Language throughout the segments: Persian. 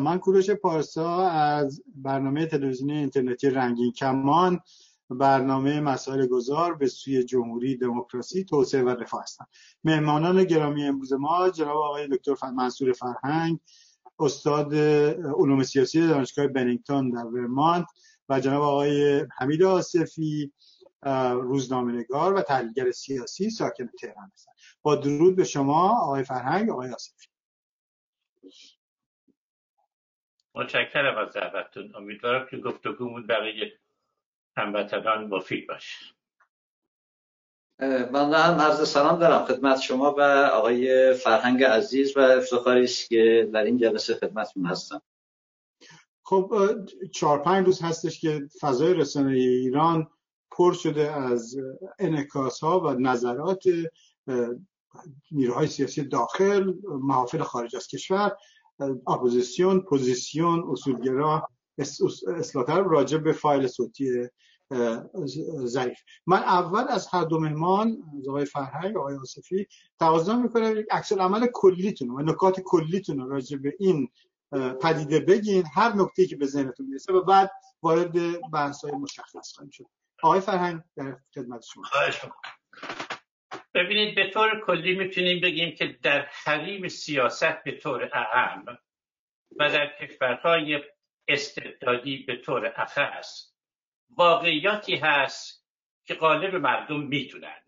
سلام من کوروش پارسا از برنامه تلویزیونی اینترنتی رنگین کمان برنامه مسائل گذار به سوی جمهوری دموکراسی توسعه و رفاه هستم. مهمانان گرامی امروز ما جناب آقای دکتر منصور فرهنگ استاد علوم سیاسی دانشگاه بنینگتون در ورمانت و جناب آقای حمید آصفی روزنامه‌نگار و تحلیلگر سیاسی ساکن تهران هستند با درود به شما آقای فرهنگ آقای آصفی. متشکرم از دعوتتون. امیدوارم که گفتگومون برای هموطنان مفید باشه. من هم عرض سلام دارم خدمت شما و آقای فرهنگ عزیز و افتخاری است که در این جلسه خدمتتون هستم. خب چهار پنج روز هستش که فضای رسانه ایران پر شده از انکاس ها و نظرات نیروهای سیاسی داخل محافل خارج از کشور اپوزیسیون پوزیسیون اصولگرا اصلاح راجع به فایل صوتی ظریف. من اول از هر دو مهمان آقای فرهنگ آقای آصفی تقاضا می‌کنم یک عکس‌العمل کلیتون و نکات کلیتون راجع به این پدیده بگین هر نکته که به ذهنتون می‌رسه و بعد وارد بحث های مشخص خواهیم شد. آقای فرهنگ در خدمت شما. ببینید به طور کلی می‌تونیم بگیم که در حریم سیاست به طور اعم و در کشورهای استبدادی به طور اخص واقعیاتی هست که غالب مردم می‌دونن.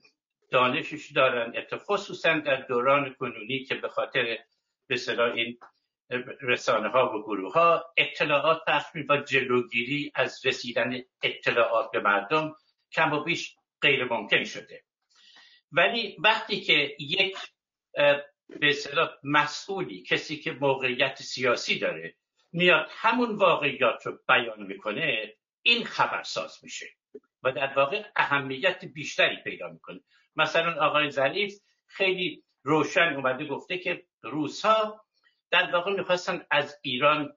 دانشش دارن خصوصا در دوران کنونی که به خاطر به این رسانه ها و گروه ها اطلاعات پخش و جلوگیری از رسیدن اطلاعات به مردم کم و بیش غیر ممکن شده. ولی وقتی که یک به مسئولی کسی که موقعیت سیاسی داره میاد همون واقعیات رو بیان می‌کنه این خبرساز میشه و در واقع اهمیت بیشتری پیدا می‌کنه. مثلا آقای ظریف خیلی روشن اومده گفته که روسها در واقع می‌خواستن از ایران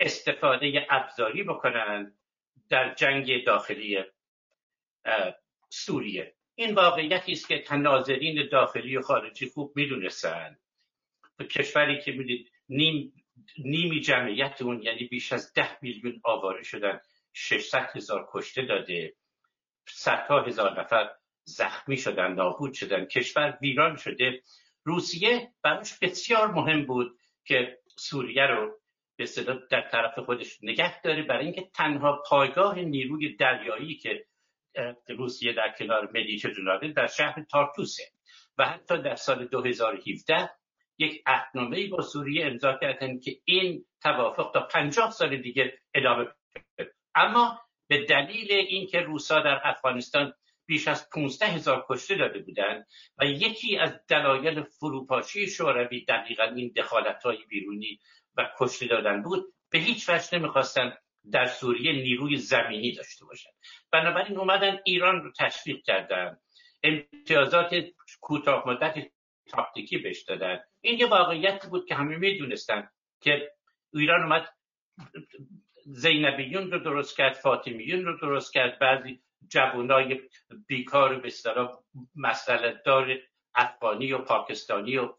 استفاده ابزاری بکنن در جنگ داخلی سوریه. این واقعیتی است که تناظرین داخلی و خارجی خوب می‌دونستن. کشوری که می‌دید نیم نیمی جمعیت اون یعنی بیش از ده میلیون آواره شدن 600 هزار کشته داده صدها هزار نفر زخمی شدن نابود شدن کشور ویران شده. روسیه براش بسیار مهم بود که سوریه رو به در طرف خودش نگه داره برای اینکه تنها پایگاه نیروی دریایی که روسیه در کنار ملیچ داره در شهر تارتوسه. و حتی در سال 2017 یک اهنامه با سوریه امضا کردن که این توافق تا پنجاه سال دیگه ادامه اما به دلیل اینکه روسا در افغانستان بیش از 15 هزار کشته داده بودند و یکی از دلایل فروپاشی شوروی دقیقا این دخالت های بیرونی و کشته دادن بود به هیچ وجه نمی‌خواستن در سوریه نیروی زمینی داشته باشن. بنابراین اومدن ایران رو تشویق کردن. امتیازات کوتاه مدت تاکتیکی بهش دادن. این یه واقعیت بود که همه می‌دونستن که ایران اومد زینبیون رو درست کرد فاطمیون رو درست کرد. بعضی جوانای بیکار به اصطلاح مسئله دار افغانی و پاکستانی و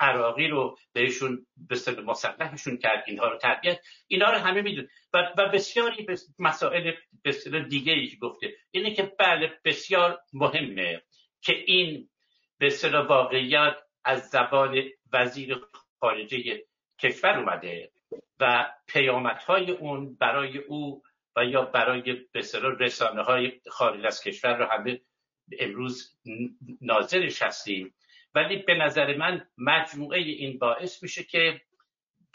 عراقی رو بهشون به مسلحشون کرد اینها رو تربیت. اینا رو همه میدون و, و بسیاری مسائل به دیگه ای گفته. اینه که بله بسیار مهمه که این به واقعیت از زبان وزیر خارجه کشور اومده و پیامدهای اون برای او و یا برای به رسانه های خارج از کشور رو همه امروز ناظرش هستیم. ولی به نظر من مجموعه این باعث میشه که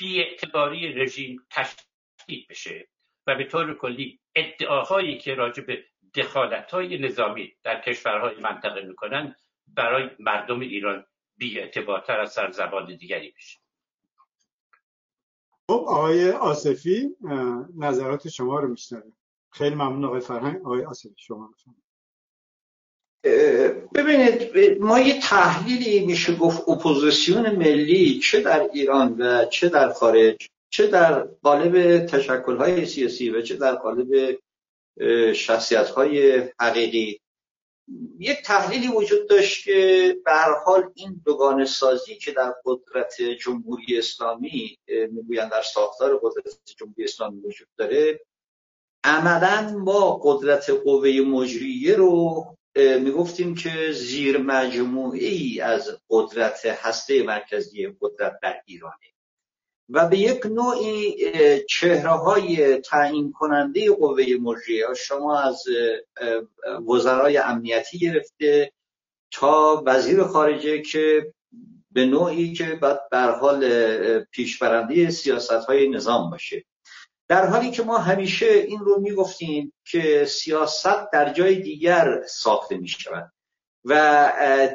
اعتباری رژیم تشدید بشه و به طور کلی ادعاهایی که راجع به دخالت های نظامی در کشورهای منطقه می‌کنن برای مردم ایران بی اعتبارتر از هر زمان دیگری بشه خب آقای آصفی نظرات شما رو میشنویم. خیلی ممنون آقای فرهنگ. آقای آصفی شما ببینید ما یه تحلیلی میشه گفت اپوزیسیون ملی چه در ایران و چه در خارج چه در قالب تشکل های سیاسی و چه در قالب شخصیت های حقیقی. یک تحلیلی وجود داشت که به هر حال این دوگان سازی که در قدرت جمهوری اسلامی می‌گویند در ساختار قدرت جمهوری اسلامی وجود داره عملا ما قدرت قوه مجریه رو می‌گفتیم که زیر ای از قدرت هسته مرکزی قدرت در ایرانه. و به یک نوعی چهره های تعیین کننده قوه مجریه شما از وزرای امنیتی گرفته تا وزیر خارجه که به نوعی که بعد بر حال پیشبرنده سیاست های نظام باشه. در حالی که ما همیشه این رو می‌گفتیم که سیاست در جای دیگر ساخته می شود و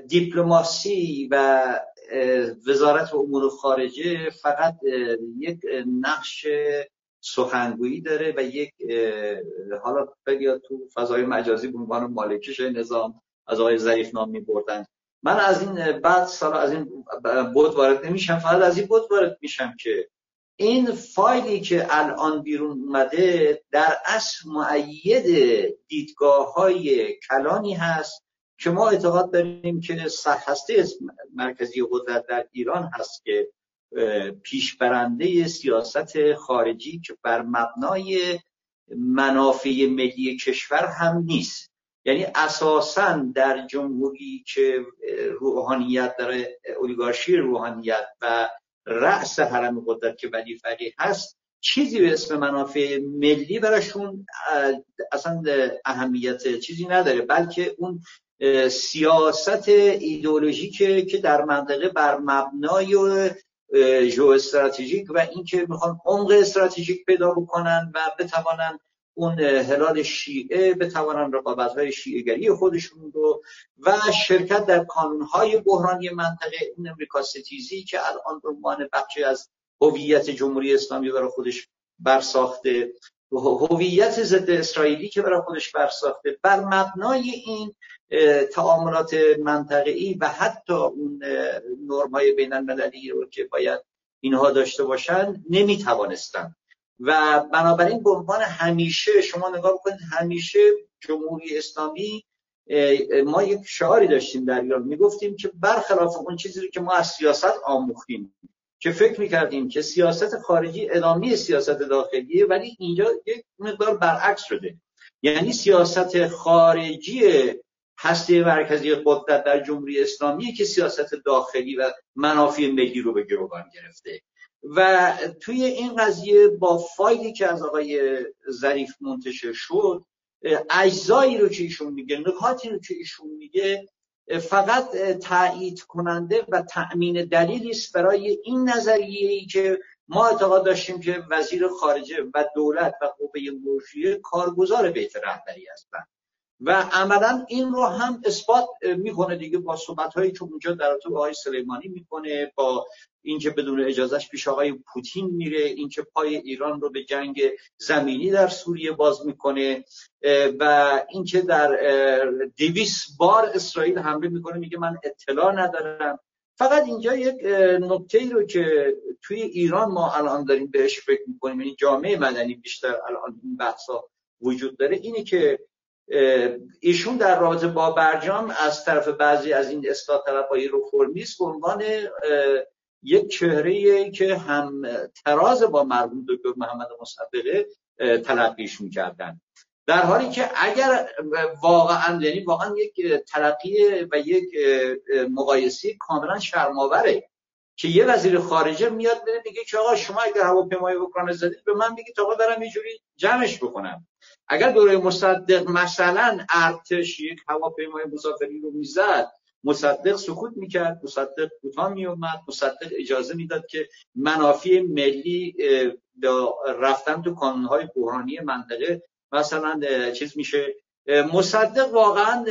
دیپلماسی و وزارت امور خارجه فقط یک نقش سخنگویی داره و یک حالا خیلی تو فضای مجازی به عنوان مالکش نظام از آقای ظریف نام می بردن من از این بعد سال از این بود وارد نمیشم فقط از این بود وارد میشم که این فایلی که الان بیرون اومده در اصل معید دیدگاه های کلانی هست که ما اعتقاد داریم که هسته مرکزی قدرت در ایران هست که پیشبرنده سیاست خارجی که بر مبنای منافع ملی کشور هم نیست. یعنی اساسا در جمهوری که روحانیت داره اولیگارشی روحانیت و رأس حرم قدرت که ولی فقیه هست چیزی به اسم منافع ملی براشون اصلا اهمیت چیزی نداره بلکه اون سیاست ایدئولوژیکه که در منطقه بر مبنای جو استراتژیک و اینکه می‌خوان عمق استراتژیک پیدا بکنن و بتوانن اون هلال شیعه بتوانن رقابت های شیعهگری خودشون رو و شرکت در های بحرانی منطقه این امریکا ستیزی که الان به عنوان بخشی از هویت جمهوری اسلامی برای خودش برساخته هویت ضد اسرائیلی که برای خودش برساخته بر مبنای این تعاملات منطقه‌ای و حتی اون نرم‌های بین المللی رو که باید اینها داشته باشن نمی‌توانستن و بنابراین به عنوان همیشه شما نگاه بکنید همیشه جمهوری اسلامی ما یک شعاری داشتیم در ایران. می‌گفتیم که برخلاف اون چیزی که ما از سیاست آموختیم که فکر می‌کردیم که سیاست خارجی ادامه سیاست داخلیه ولی اینجا یک مقدار برعکس شده. یعنی سیاست خارجی هسته مرکزی قدرت در جمهوری اسلامی که سیاست داخلی و منافع ملی رو به گروگان گرفته. و توی این قضیه با فایلی که از آقای ظریف منتشر شد اجزایی رو که ایشون میگه نکاتی رو که ایشون میگه فقط تایید کننده و تأمین دلیلی است برای این نظریه ای که ما اعتقاد داشتیم که وزیر خارجه و دولت و قوه مجریه کارگزار بیت رهبری هستند. و عملا این رو هم اثبات می‌کنه دیگه با صحبت هایی که اونجا در تو آقای سلیمانی می‌کنه با اینکه بدون اجازهش پیش آقای پوتین میره اینکه پای ایران رو به جنگ زمینی در سوریه باز می‌کنه و اینکه در دویس بار اسرائیل حمله می‌کنه میگه من اطلاع ندارم. فقط اینجا یک نکته ای رو که توی ایران ما الان داریم بهش فکر می‌کنیم یعنی جامعه مدنی بیشتر الان این بحثا وجود داره اینه که ایشون در رابطه با برجام از طرف بعضی از این اصلاح طلبهای رفرمیست به عنوان یک چهره که هم تراز با مرحوم دکتر محمد مصدقه تلقیش می‌کردن در حالی که اگر واقعا یعنی واقعا یک تلقی و یک مقایسی کاملا شرماوره که یه وزیر خارجه میاد بره میگه که آقا شما اگر هواپیمای اوکراین زدید به من میگید آقا دارم اینجوری جمعش بکنم. اگر دوره مصدق مثلا ارتش یک هواپیمای مسافری رو می‌زد مصدق سکوت می‌کرد مصدق کوتاه میومد مصدق اجازه می‌داد که منافع ملی رفتن تو کانونهای بحرانی منطقه مثلا چیز میشه. مصدق واقعا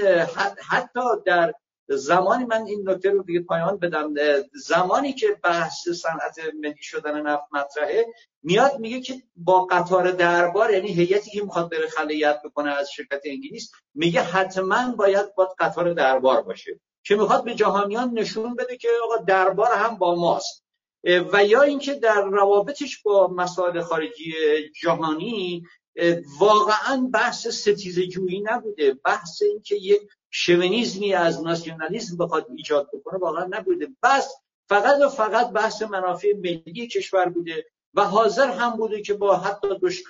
حتی در زمانی من این نکته رو دیگه پایان بدم زمانی که بحث صنعت ملی شدن نفت مطرحه میاد میگه که با قطار دربار یعنی هیئتی که می‌خواد بره خلیت بکنه از شرکت انگلیس میگه حتما باید با قطار دربار باشه. که می‌خواد به جهانیان نشون بده که آقا دربار هم با ماست. و یا اینکه در روابطش با مسائل خارجی جهانی واقعا بحث ستیز جویی نبوده. بحث اینکه یک شونیزمی از ناسیونالیسم بخواد ایجاد بکنه واقعا نبوده. بس فقط و فقط بحث منافع ملی کشور بوده و حاضر هم بوده که با حتی دش...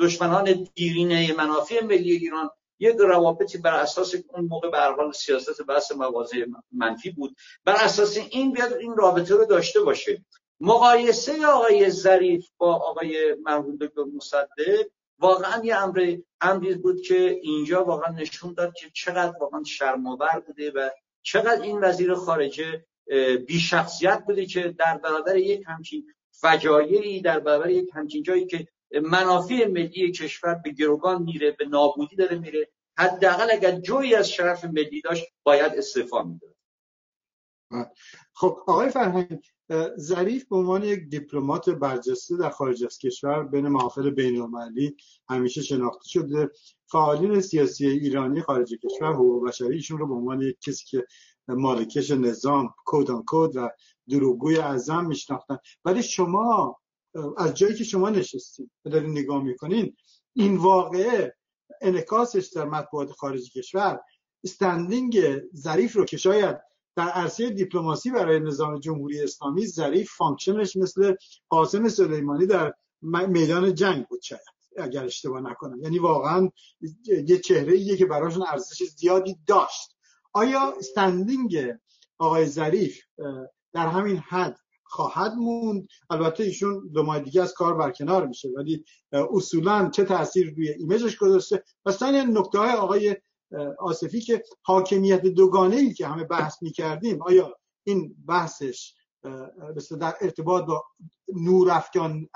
دشمنان دیرینه منافع ملی ایران یک روابطی بر اساس اون موقع به سیاست بحث مواضع منفی بود. بر اساس این بیاد این رابطه رو داشته باشه. مقایسه آقای ظریف با آقای مرحوم دکتر مصدق واقعا یه امر امری بود که اینجا واقعا نشون داد که چقدر واقعا شرم‌آور بوده و چقدر این وزیر خارجه بی شخصیت بوده که در برابر یک همچین فجایعی در برابر یک همچین جایی که منافع ملی کشور به گروگان میره به نابودی داره میره. حداقل اگر جوی از شرف ملی داشت باید استعفا می‌داد. خب آقای فرهنگ ظریف به عنوان یک دیپلمات برجسته در خارج از کشور بین محافل بین المللی همیشه شناخته شده. فعالین سیاسی ایرانی خارج کشور حقوق بشری ایشون رو به عنوان یک کسی که مالکش نظام کودان کود و دروغگوی اعظم میشناختن. ولی شما از جایی که شما نشستید و دارین نگاه می‌کنین این واقعه انعکاسش در مطبوعات خارج کشور standing ظریف رو که شاید در عرصه دیپلماسی برای نظام جمهوری اسلامی ظریف function ش مثل قاسم سلیمانی در میدان جنگ بود شاید اگر اشتباه نکنم. یعنی واقعا یه چهره ایه که براشون ارزش زیادی داشت. آیا استندینگ آقای ظریف در همین حد خواهد موند. البته ایشون دو ماه دیگه از کار برکنار میشه ولی اصولا چه تاثیر روی ایمیجش گذاشته؟ و نکته های آقای آصفی که حاکمیت دوگانه ای که همه بحث می‌کردیم آیا این بحثش مثل در ارتباط با نور افکان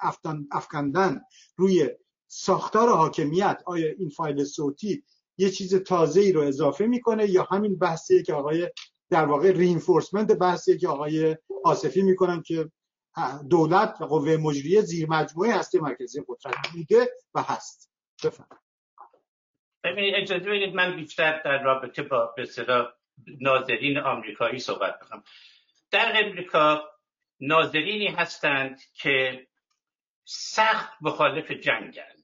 افکان افکندن روی ساختار حاکمیت آیا این فایل صوتی یه چیز تازه ای رو اضافه می‌کنه یا همین بحثی که آقای در واقع رینفورسمنت بحثی که آقای آصفی می‌کنن که دولت و قوه مجریه زیر مجموعه هسته مرکزی قدرت بوده و هست. ببینید اجازه بدید من بیشتر در رابطه با به ناظرین آمریکایی صحبت بکنم در امریکا ناظرینی هستند که سخت مخالف جنگن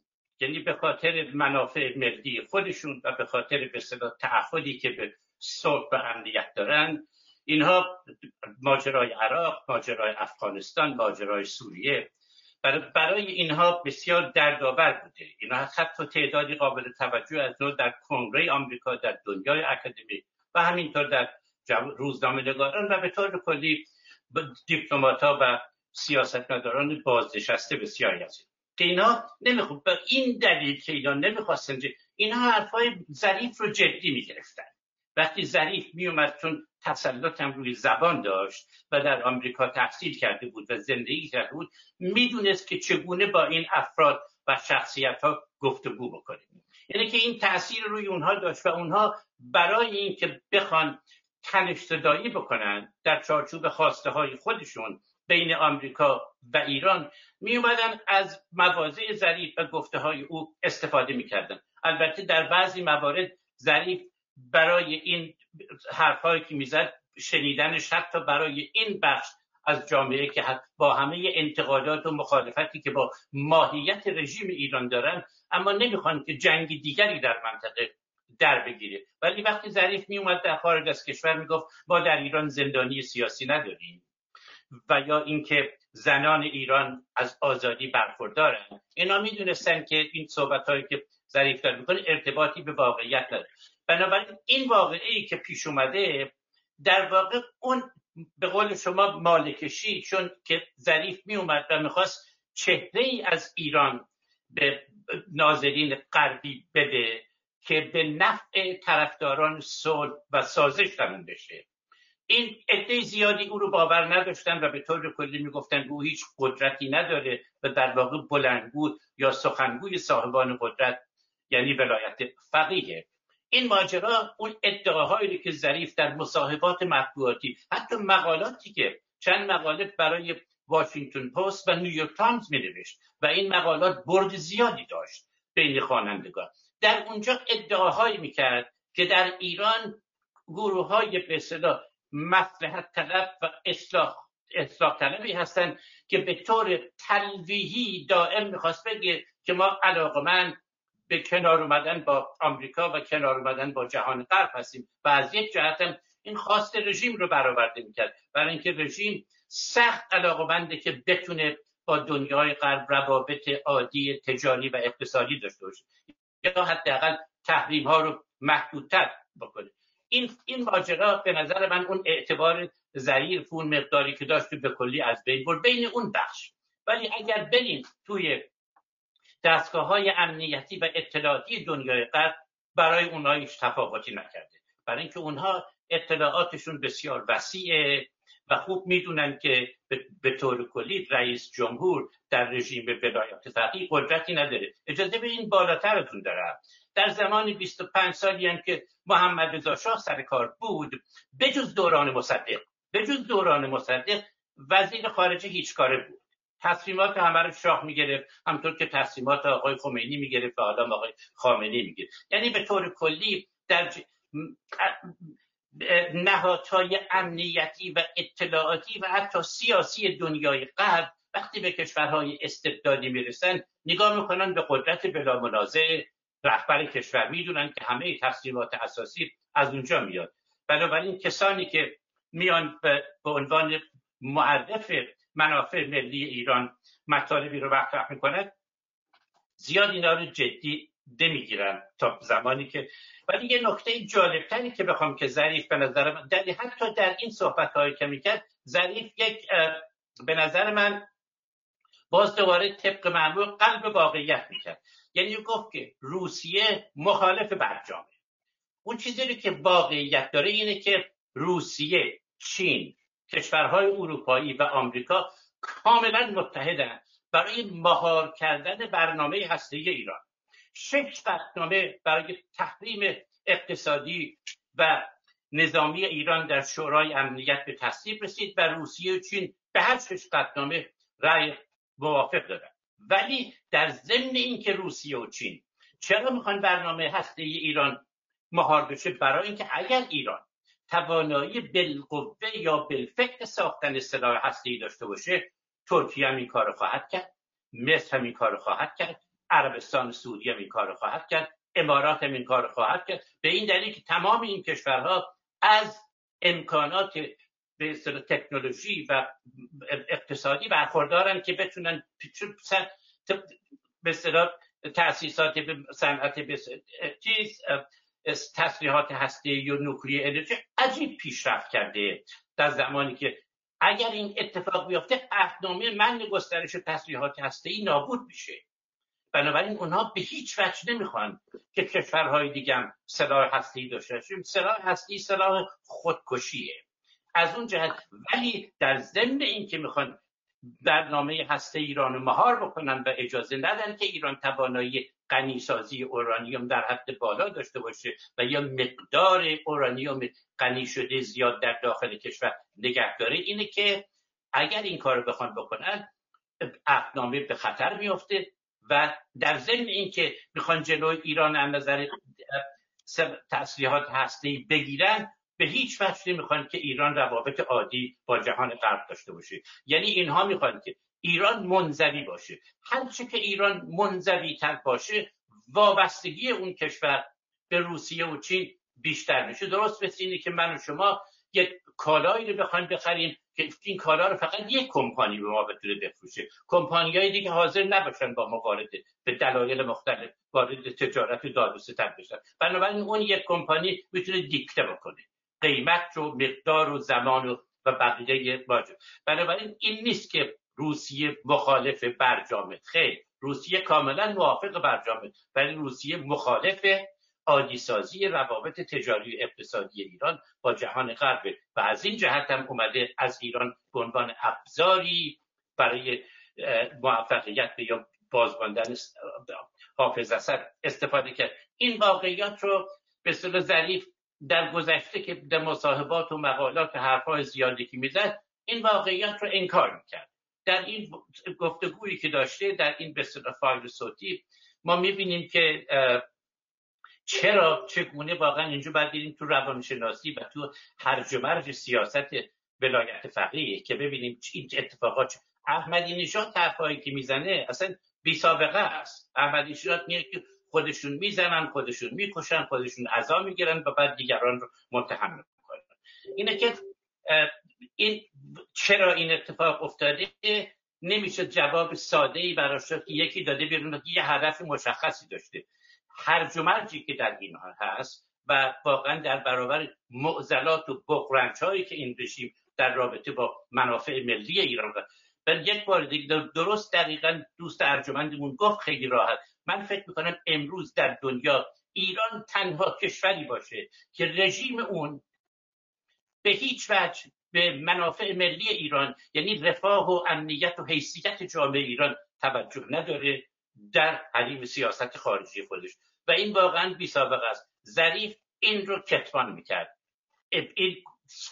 یعنی به خاطر منافع ملی خودشون و به خاطر به تعهدی که به صلح و امنیت دارن. اینها ماجرای عراق ماجرای افغانستان ماجرای سوریه. برای اینها بسیار دردآور بوده. اینها حتی تعدادی قابل توجه از نوع در کنگره آمریکا در دنیای اکادمی و همینطور در روزنامه نگاران و به طور کلی دیپلمات و سیاستمداران بازنشسته بسیاری از که اینا نمی‌خواد به این دلیل که اینا نمی‌خواستن اینها حرفای ظریف رو جدی می‌گرفتن. وقتی ظریف میومد چون تسلط روی زبان داشت و در آمریکا تحصیل کرده بود و زندگی کرده بود می‌دونست که چگونه با این افراد و شخصیت ها گفتگو بکنه. یعنی که این تاثیر روی اونها داشت و اونها برای اینکه بخوان تنش بکنن در چارچوب خواسته های خودشون بین آمریکا و ایران می اومدن از مواضع ظریف و گفته های او استفاده می‌کردن. البته در بعضی موارد ظریف برای این حرفهایی که می‌زد شنیدنش حتی برای این بخش از جامعه که با همه انتقادات و مخالفتی که با ماهیت رژیم ایران دارن اما نمی‌خوان که جنگ دیگری در منطقه در بگیره. ولی وقتی ظریف میومد در خارج از کشور می‌گفت ما در ایران زندانی سیاسی نداریم و یا اینکه زنان ایران از آزادی برخوردارن. اینا می‌دونستن که این صحبت هایی که ظریف داره می‌کنه ارتباطی به واقعیت نداره. بنابراین این واقعی که پیش اومده در واقع اون به قول شما مالکشی چون که ظریف می اومد و می‌خواست چهره ای از ایران به ناظرین غربی بده که به نفع طرفداران صلح و سازش تموم بشه. این عده زیادی او رو باور نداشتن و به طور کلی می‌گفتن او هیچ قدرتی نداره و در واقع بلندگو یا سخنگوی صاحبان قدرت یعنی ولایت فقیه. این ماجرا اون ادعاهایی که ظریف در مصاحبات مطبوعاتی حتی مقالاتی که چند مقاله برای واشنگتن پست و نیویورک تایمز می نوشت و این مقالات برد زیادی داشت بین خوانندگان. در اونجا ادعاهایی می‌کرد که در ایران گروه های به مصلحت طلب و اصلاح اصلاح طلبی هستن که به طور تلویحی دائم می‌خواست بگه که ما علاقمند به کنار اومدن با آمریکا و کنار اومدن با جهان غرب هستیم. و از یک جهت هم این خواست رژیم رو برآورده می‌کرد. برای اینکه رژیم سخت علاقمنده که بتونه با دنیای غرب روابط عادی تجاری و اقتصادی داشته باشه. یا حداقل تحریم ها رو محدودتر بکنه. این این ماجرا به نظر من اون اعتبار ضعیف اون مقداری که داشت به کلی از بین برد. بین اون بخش. ولی اگر بریم توی دستگاه های امنیتی و اطلاعاتی دنیای غرب برای اونها هیچ تفاوتی نکرده. برای اینکه اونها اطلاعاتشون بسیار وسیعه و خوب می‌دونن که به طور کلی رئیس جمهور در رژیم ولایت فقیه قدرتی نداره. اجازه به این دارم در زمان 25 سالی هم که محمد رضا شاه سر کار بود بجز دوران مصدق بجز دوران مصدق وزیر خارجه هیچ کاره بود. تصمیمات همه رو شاه می‌گرفت. همطور که تصمیمات آقای خمینی می‌گرفت و آدم آقای خامنی می‌گرفت. یعنی به طور کلی در نهادهای امنیتی و اطلاعاتی و حتی سیاسی دنیای غرب وقتی به کشورهای استبدادی می‌رسن نگاه می‌کنن به قدرت بلا منازع رهبر کشور. می‌دونن که همه تصمیمات اساسی از اونجا میاد. بنابراین کسانی که میان به عنوان معرف منافع ملی ایران مطالبی رو مطرح می‌کنن زیاد اینا رو جدی نمی‌گیرن تا زمانی که ولی یه نکته جالبتری که بخوام که ظریف به نظر من در حتی در این صحبت هایی که می‌کرد ظریف یک به نظر من باز دوباره طبق معمول قلب واقعیت می‌کرد. یعنی گفت که روسیه مخالف برجامه. اون چیزی که واقعیت داره اینه که روسیه چین کشورهای اروپایی و آمریکا کاملا متحدن برای مهار کردن برنامه هسته ایران. شش قطنامه برای تحریم اقتصادی و نظامی ایران در شورای امنیت به تصویب رسید و روسیه و چین به هر شش قطنامه رأی موافق دادن ولی در ضمن اینکه روسیه و چین چرا می‌خوان برنامه هسته ایران مهار بشه برای اینکه اگر ایران توانایی بالقوه یا بالفکر ساختن سلاح هسته ای داشته باشه ترکیه هم این کار خواهد کرد مصر هم این کار خواهد کرد عربستان سعودی هم این کار خواهد کرد امارات هم این کار خواهد کرد. به این دلیل که تمام این کشورها از امکانات به تکنولوژی و اقتصادی برخوردارن که بتونن به تاسیسات صنعت چیز تسلیحات هسته یا نوکلی انرژی عجیب پیشرفت کرده. در زمانی که اگر این اتفاق بیفته عهدنامه من گسترش تسلیحات هسته ای نابود میشه. بنابراین اونها به هیچ وجه نمی‌خوان که کشورهای دیگه هم سلاح هستی داشته باشیم. سلاح هستی سلاح خودکشیه. از اون جهت ولی در ضمن این که می‌خوان برنامه هسته ایران مهار بکنن و اجازه ندن که ایران توانایی غنیسازی اورانیوم در حد بالا داشته باشه و یا مقدار اورانیوم غنی شده زیاد در داخل کشور نگه داره. اینه که اگر این کار بخوان بکنن عهدنامه به خطر میفته و در ضمن اینکه می‌خوان جلوی ایران از نظر تسلیحات هسته بگیرن به هیچ وجه نمی‌خوان که ایران روابط عادی با جهان غرب داشته باشه. یعنی اینها می‌خوان که ایران منزوی باشه. هرچه که ایران منزوی تر باشه وابستگی اون کشور به روسیه و چین بیشتر میشه. درست مثل اینه که من و شما یک کالایی رو بخوایم بخریم که این کالا رو فقط یک کمپانی به ما بتونه بفروشه. کمپانی های دیگه حاضر نباشن با ما وارد به دلایل مختلف وارد تجارت داد و ستر بشن. بنابراین اون یک کمپانی می‌تونه دیکته بکنه. قیمت رو مقدار و زمان و و بقیه واجب. بنابراین این نیست که روسیه مخالف برجامه خیر روسیه کاملا موافق برجامه ولی روسیه مخالف عادیسازی روابط تجاری و اقتصادی ایران با جهان غرب. و از این جهت هم اومده از ایران به عنوان ابزاری برای موفقیت یا بازماندن حافظ اسد استفاده کرد. این واقعیات رو به صورت ظریف در گذشته که در مصاحبات و مقالات و حرفهای زیادی که می‌زد این واقعیت رو انکار می‌کرد. در این گفتگویی که داشته در این به فایل صوتی ما می‌بینیم که چرا چگونه واقعا اینجا باید تو روانشناسی و تو هرج و مرج سیاست ولایت فقیه که ببینیم این اتفاقات احمدی نژاد حرفایی که می‌زنه اصلا بی سابقه است. احمدی نژاد میگه که خودشون می‌زنن خودشون می‌کشن خودشون عذا می‌گیرن و بعد دیگران رو متهم می‌کنن. اینه که این چرا این اتفاق افتاده؟ نمیشه جواب ساده ای براش که یکی داده بیرون یه هدف مشخصی داشته. هر مرجی که در این هست و واقعا در برابر معضلات و بقرنج هایی که این رژیم در رابطه با منافع ملی ایران و یک بار دیگه درست دقیقا دوست ارجمندمون گفت خیلی راحت. من فکر می‌کنم امروز در دنیا ایران تنها کشوری باشه که رژیم اون به هیچ وجه به منافع ملی ایران یعنی رفاه و امنیت و حیثیت جامعه ایران توجه نداره در حریم سیاست خارجی خودش. و این واقعا بی سابقه است. ظریف این رو کتمان می‌کرد. این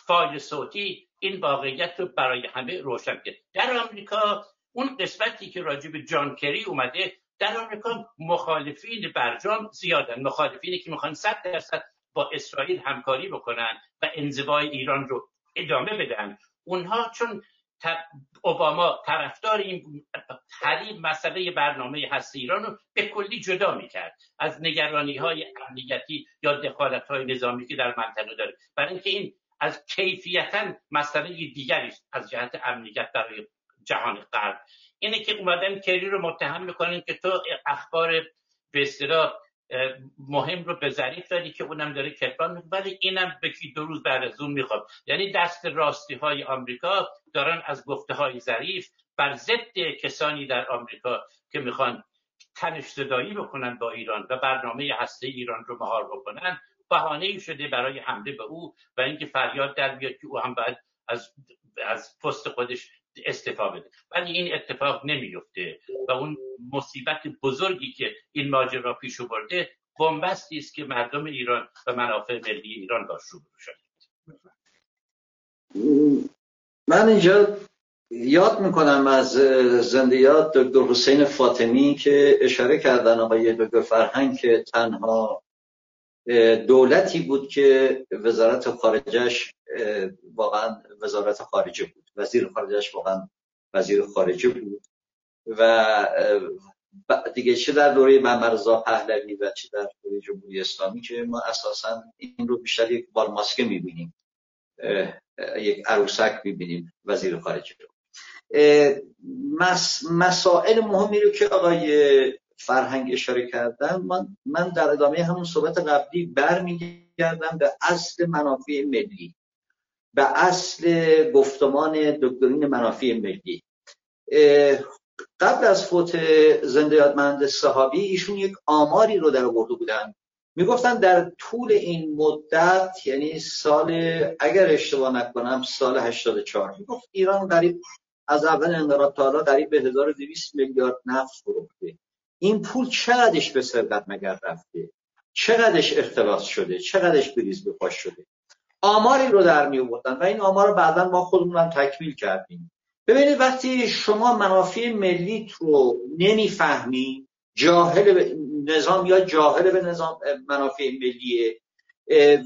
فایل صوتی این واقعیت رو برای همه روشن کرد. در آمریکا اون قسمتی که راجع به جان کری اومده در آمریکا مخالفین برجام زیادن. مخالفینی که می‌خوان صد درصد با اسرائیل همکاری بکنن و انزوای ایران رو ادامه بدن. اونها چون اوباما طرفدار این حریم مسئله برنامه هست ایران رو به کلی جدا می‌کرد. از نگرانی های امنیتی یا دخالت های نظامی که در منطقه داره. برای اینکه این از کیفیتا مسئله دیگری از جهت امنیت برای جهان غرب. اینه که اومدن کری رو متهم می‌کنن که تو اخبار به مهم رو به ظریف دادی که اونم داره کتبان می‌کنه. ولی اینم به دو روز بعد از اون می‌خواد. یعنی دست راستی های آمریکا دارن از گفته های ظریف بر ضد کسانی در آمریکا که می‌خوان تنش زدایی بکنن با ایران و برنامه هسته ایران رو مهار بکنن بهانه ای شده برای حمله به او و اینکه فریاد در بیاد که او هم باید از از پست خودش استفا بده. ولی این اتفاق نمیفته و اون مصیبت بزرگی که این ماجرا پیش برده بنبستی است که مردم ایران و منافع ملی ایران باش روبرو شده من اینجا یاد می‌کنم از زندیات دکتر حسین فاطمی که اشاره کردن آقای دکتر فرهنگ که تنها دولتی بود که وزارت خارجش واقعا وزارت خارجه بود. وزیر خارجش واقعا وزیر خارجه بود. و دیگه چه در دوره ممرزا پهلوی و چه در دوره جمهوری اسلامی که ما اساسا این رو بیشتر یک بالماسکه می‌بینیم. یک عروسک می‌بینیم وزیر خارجه رو. مسائل مهمی رو که آقای فرهنگ اشاره کردن من, من در ادامه همون صحبت قبلی برمیگردم به اصل منافع ملی به اصل گفتمان دکترین منافع ملی. قبل از فوت زنده یادمند صحابی ایشون یک آماری رو در آورده بودن. می‌گفتن در طول این مدت یعنی سال اگر اشتباه نکنم سال 84 می‌گفت ایران قریب از اول انقلاب تا حالا قریب به 1200 میلیارد نفت فروخته. این پول چقدرش به ثروت مگر رفته؟ چقدرش اختلاس شده؟ چقدرش بریز به شده؟ آماری رو در می و این آمار رو بعدا ما خودمون هم تکمیل کردیم. ببینید وقتی شما منافع ملیت رو نمی‌فهمی جاهل به نظام یا جاهل به نظام منافع ملیه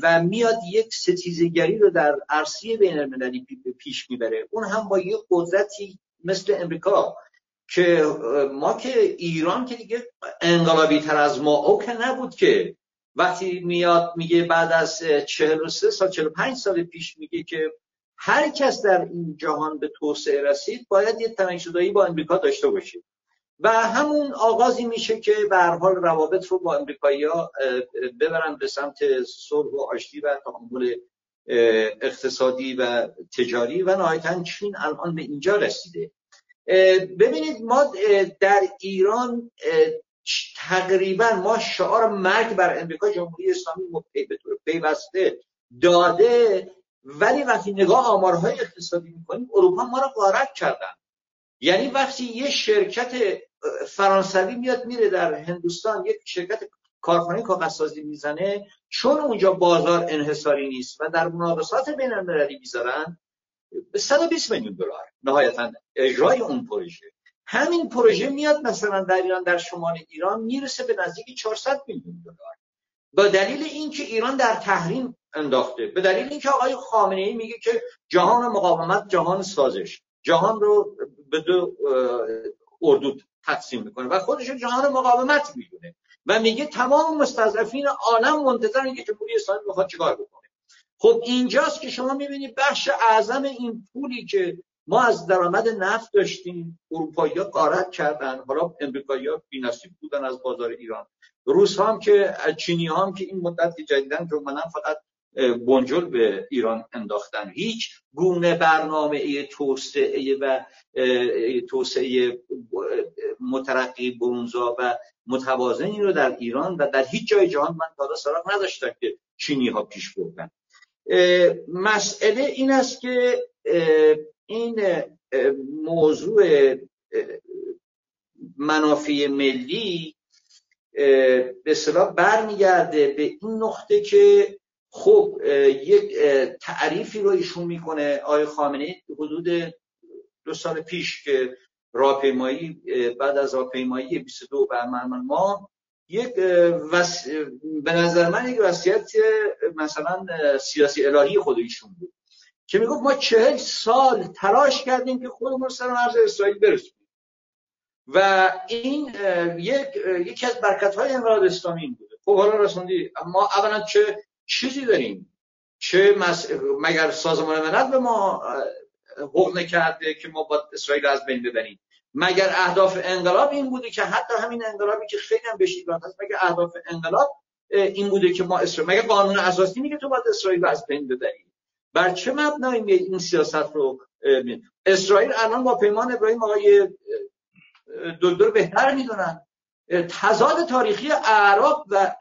و میاد یک ستیزگری رو در عرصه بین المللی پیش می‌بره اون هم با یک قدرتی مثل امریکا. که ما که ایران که دیگه انقلابی تر از ما او که نبود که. وقتی میاد میگه بعد از 43 سال 45 سال پیش میگه که هر کس در این جهان به توسعه رسید باید یه تنشدایی با امریکا داشته باشه. و همون آغازی میشه که به هر حال روابط رو با ها ببرن به سمت صلح و آشتی و تعامل اقتصادی و تجاری. و نهایتا چین الان به اینجا رسیده. ببینید ما در ایران تقریبا ما شعار مرگ بر امریکا جمهوری اسلامی به طور پیوسته داده ولی وقتی نگاه آمارهای اقتصادی می‌کنیم اروپا ما رو غارت کردن. یعنی وقتی یه شرکت فرانسوی میاد میره در هندوستان یک شرکت کارخانه کاغذسازی می‌زنه چون اونجا بازار انحصاری نیست و در مناقصات بین المللی می‌ذارن 120 میلیون دلار نهایتا اجرای اون پروژه. همین پروژه میاد مثلا در ایران در شمال ایران می‌رسه به نزدیک 400 میلیون دلار. با دلیل اینکه ایران در تحریم انداخته به دلیل اینکه آقای خامنه ای میگه که جهان مقاومت جهان سازش جهان رو به دو اردو تقسیم می‌کنه و خودش جهان مقاومت می‌دونه. و میگه تمام مستضعفین عالم منتظرن که جمهوری اسلامی بخواد چیکار بکنه. خب اینجاست که شما می‌بینید بخش اعظم این پولی که ما از درآمد نفت داشتیم اروپایی ها قارت کردن حالا امریکایی ها بینصیب بودن از بازار ایران. روس هم که چینی هم که این مدت جدیدن که من فقط بنجل به ایران انداختن. هیچ گونه برنامه توسعه و توسعه مترقی برونزا و متوازنی رو در ایران و در هیچ جای جهان من تا سراغ نداشتم که چینی ها پیش بردن. مسئله این است که این موضوع منافع ملی به اصطلاح برمیگرده به این نقطه که خب یک تعریفی رو ایشون می‌کنه آقای خامنه حدود دو سال پیش که راهپیمایی بعد از راهپیمایی 22 بهمن ما یک وس... به نظر من یک وصیت مثلا سیاسی الهی خود ایشون بود. که می‌گفت ما چهل سال تلاش کردیم که خودمون سر مرز اسرائیل برسیم و این یک یکی از برکت های انقلاب اسلامی بوده. خب حالا رسوندی ما اولا چه چیزی داریم؟ چه مگر سازمان ملل به ما حق نکرده که ما با اسرائیل از بین ببریم؟ مگر اهداف انقلاب این بوده که حتی همین انقلابی که خیلی هم بهش هست مگر اهداف انقلاب این بوده که ما اسرائیل مگر قانون اساسی میگه تو باید اسرائیل رو از بین ببریم بر چه مبنایی این سیاست رو اسرائیل الان با پیمان ابراهیم آقای دکتر بهتر می‌دونن. تضاد تاریخی عراق و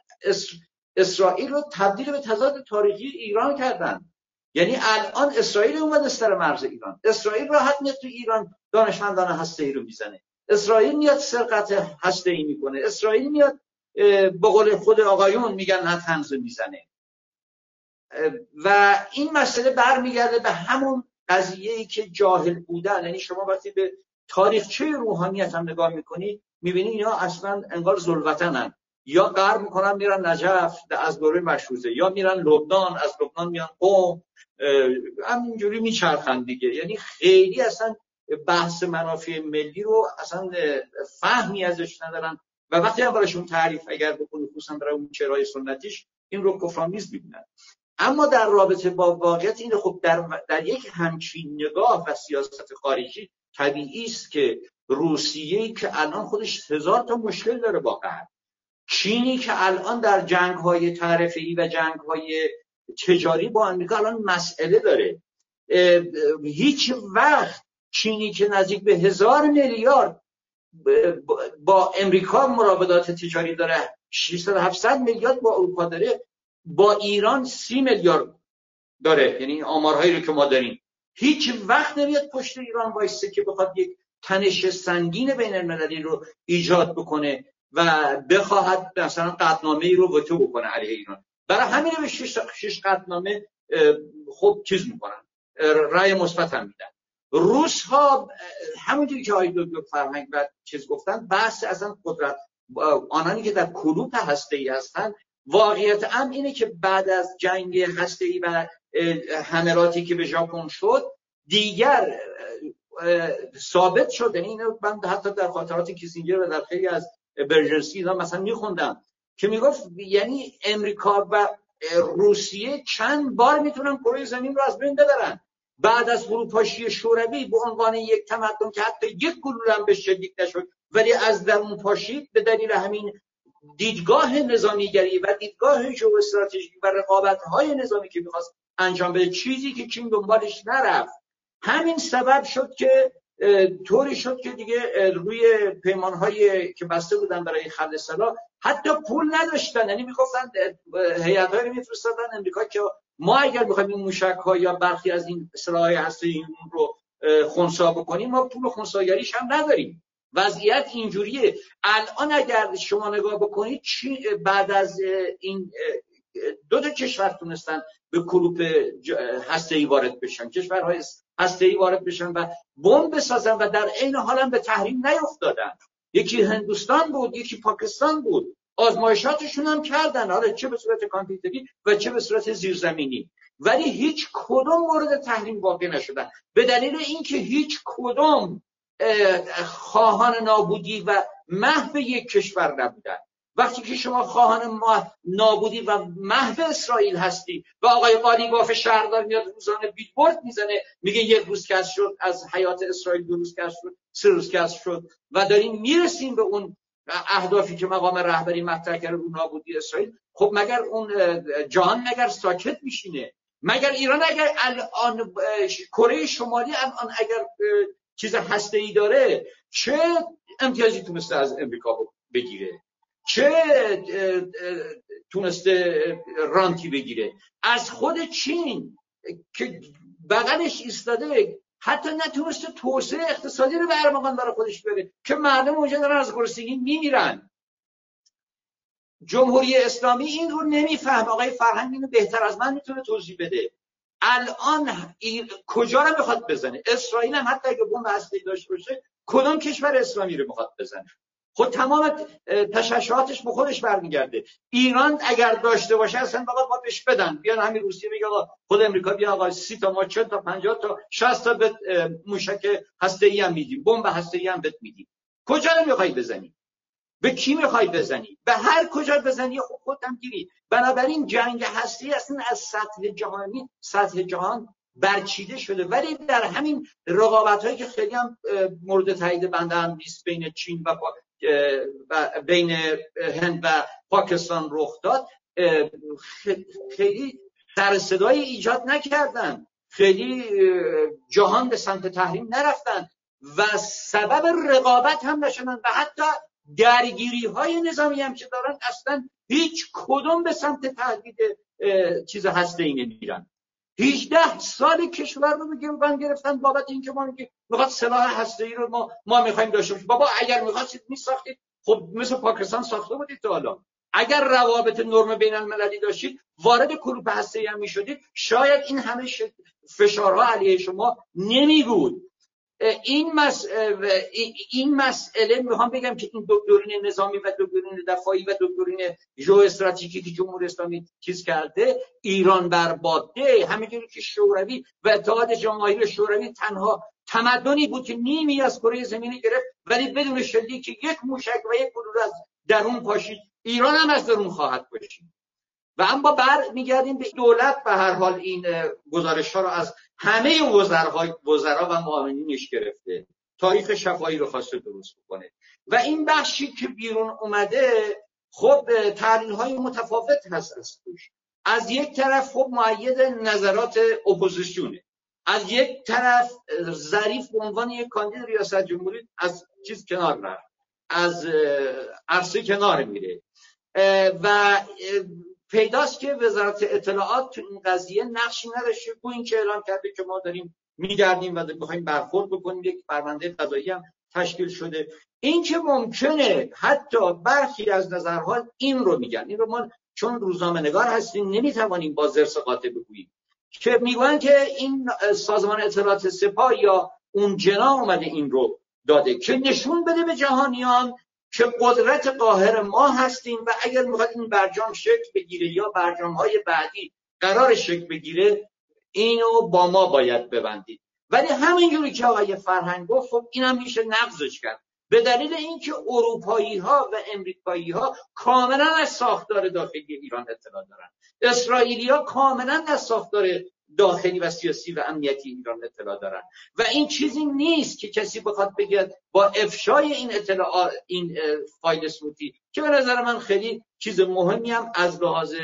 اسرائیل رو تبدیل به تضاد تاریخی ایران کردن. یعنی الان اسرائیل اومد سر مرز ایران. اسرائیل راحت میاد تو ایران دانشمندان هسته ای رو می‌زنه. اسرائیل میاد سرقت هسته ای می‌کنه. اسرائیل میاد به قول خود آقایون میگن نتنز می‌زنه. و این مسئله برمیگرده به همون قضیه ای که جاهل بودن. یعنی شما وقتی به تاریخچه روحانیت هم نگاه می‌کنی می‌بینی اینا اصلا انگار زلوتنن یا غرب می‌کنن میرن نجف از دوره مشروزه یا میرن لبنان از لبنان میان قوم همینجوری میچرخن دیگه. یعنی خیلی اصلا بحث منافع ملی رو اصلا فهمی ازش ندارن. و وقتی هم براشون تعریف اگر بکنی خصوصا برای اون چرای سنتیش این رو کفرآمیز می‌بینن. اما در رابطه با واقعیت این خب در, در یک همچین نگاه و سیاست خارجی طبیعی است که روسیه که الان خودش هزار تا مشکل داره با غرب. چینی که الان در جنگ های تعرفی و جنگ های تجاری با آمریکا الان مسئله داره. هیچ وقت چینی که نزدیک به هزار میلیارد با امریکا مرابطات تجاری داره 600 700 میلیارد با اروپا داره با ایران سی میلیارد داره. یعنی آمارهایی رو که ما داریم. هیچ وقت نمیاد پشت ایران وایسته که بخواد یک تنش سنگین بین المللی رو ایجاد بکنه. و بخواهد مثلا قطنامه ای رو وتو بکنه علیه ایران. برای همین به شش, شش قطنامه خب چیز می‌کنن. رأی مثبت هم میدن. روس ها همونجوری که آقای دکتر فرهنگ و چیز گفتن بحث اصلا قدرت آنانی که در کلوپ هسته ای هستن واقعیت هم اینه که بعد از جنگ هسته ای و حملاتی که به ژاپن شد دیگر ثابت شد یعنی اینو من حتی در خاطرات کیسینجر و در خیلی از برژنسی مثلا میخوندم که می‌گفت یعنی امریکا و روسیه چند بار می‌تونن کره زمین رو از بین ببرن. بعد از فروپاشی شوروی به عنوان یک تمدن که حتی یک گلوله هم به شدید نشد ولی از درون پاشید به دلیل همین دیدگاه نظامیگری و دیدگاه استراتژی و رقابت های نظامی که می‌خواست انجام بده چیزی که چین دنبالش نرفت. همین سبب شد که طوری شد که دیگه روی پیمان هایی که بسته بودن برای خل سلا حتی پول نداشتن. یعنی می‌گفتن هایی میفرستادن امریکا که ما اگر بخوایم این موشک ها یا برخی از این سلاح هسته این رو خونسا بکنیم ما پول خونساگریش هم نداریم. وضعیت اینجوریه. الان اگر شما نگاه بکنید چی بعد از این دو تا کشور تونستن به کلوپ هسته ای وارد بشن. کشورهای هسته ای وارد بشن و بمب بسازن و در عین حال هم به تحریم نیفتادن. یکی هندوستان بود یکی پاکستان بود. آزمایشاتشون هم کردن. آره چه به صورت کامپیوتری و چه به صورت زیرزمینی. ولی هیچ کدوم مورد تحریم واقع نشدن. به دلیل اینکه هیچ کدوم خواهان نابودی و محو یک کشور نبودن. وقتی که شما خواهان نابودی و محو اسرائیل هستی و آقای قالیباف شهردار میاد روزانه بیلبورد می‌زنه میگه یک روز کس شد از حیات اسرائیل دو روز کس شد سه روز کس شد و داریم می‌رسیم به اون اهدافی که مقام رهبری مطرح کرده رو نابودی اسرائیل. خب مگر اون جهان مگر ساکت میشینه؟ مگر ایران اگر الان کره شمالی الان اگر چیز هسته ای داره چه امتیازی تونسته از امریکا بگیره؟ چه تونسته رانتی بگیره؟ از خود چین که بغلش ایستاده حتی نتونسته توسعه اقتصادی رو به ارمغان برای خودش بره که مردم اونجا دارن از گرسنگی میمیرن. جمهوری اسلامی این رو نمیفهم آقای فرهنگ اینو بهتر از من می‌تونه توضیح بده. الان کجا رو می‌خواد بزنه؟ اسرائیل هم حتی اگه بمب هسته‌ای داشته باشه کدوم کشور اسلامی رو می‌خواد بزنه؟ خود تمام تششعاتش به خودش برمیگرده. ایران اگر داشته باشه اصلا فقط با بهش بدن. بیان همین روسیه میگه آقا خود امریکا بیا آقا سی تا ما چند تا 50 تا 60 تا به موشک هسته هم میدیم. بمب هسته هم بهت میدیم. کجا رو می‌خوای بزنی؟ به کی می‌خوای بزنی؟ به هر کجا بزنی خب خودت گیری بنابراین جنگ هستی اصلا از سطح جهانی سطح جهان برچیده شده. ولی در همین رقابت هایی که خیلی هم مورد تایید بنده هم نیست بین چین و بین هند و پاکستان رخ داد. خیلی در صدای ایجاد نکردن. خیلی جهان به سمت تحریم نرفتن. و سبب رقابت هم نشدن. و حتی درگیری های نظامی هم که دارن اصلا هیچ کدوم به سمت تهدید چیز هسته ای نمیرن 18 سال کشور رو میگه گرفتن. بابت اینکه ما میگه می‌خواد سلاح هسته ای رو ما ما می‌خوایم داشته باشیم. بابا اگر می‌خواستید میساختید خب مثل پاکستان ساخته بودید تا حالا. اگر روابط نرم بین المللی داشتید وارد کلوپ هسته ای هم می‌شدید شاید این همه فشارها علیه شما نمی بود این مسئله این مسئله می‌خوام بگم که این دکترین نظامی و دکترین دفاعی و دکترین ژئواستراتژیکی که جمهوری اسلامی چیز کرده ایران بر باده همینجوری که شوروی و اتحاد جماهیر شوروی تنها تمدنی بود که نیمی از کره زمینی گرفت ولی بدون که یک موشک و یک گلوله از درون پاشید. ایران هم از درون خواهد پاشید. و اما بر میگردیم به دولت به هر حال این گزارش ها رو از همه وزرا و معاونینش گرفته. تاریخ شفایی رو خواسته درست بکنه. و این بخشی که بیرون اومده خب تحلیل های متفاوت هست از توش. از یک طرف خب معید نظرات اپوزیسیونه. از یک طرف ظریف به عنوان یک کاندید ریاست جمهوری از چیز کنار رفت از عرصه کنار میره. و پیداست که وزارت اطلاعات تو این قضیه نقشی نداشته. این که اعلام کرده که ما داریم میگردیم و می‌خوایم برخورد بکنیم. یک پرونده قضایی هم تشکیل شده. این که ممکنه حتی برخی از نظرها این رو میگن. این رو ما چون روزنامه نگار هستیم نمی‌توانیم با زرس قاطع بگوییم. که میگن که این سازمان اطلاعات سپاه یا اون جنا اومده این رو داده. که نشون بده به جهانیان که قدرت قاهر ما هستیم و اگر می‌خواد این برجام شکل بگیره یا برجام های بعدی قرار شکل بگیره اینو با ما باید ببندید. ولی همینجوری که آقای فرهنگ گفت خب اینم میشه نقضش کرد. به دلیل اینکه اروپایی ها و امریکایی ها کاملا از ساختار داخلی ایران اطلاع دارن اسرائیلی ها کاملا از ساختار داخلی و سیاسی و امنیتی ایران اطلاع دارن و این چیزی نیست که کسی بخواد بگه با افشای این اطلاع این فایل سموتی که به نظر من خیلی چیز مهمی هم از لحاظ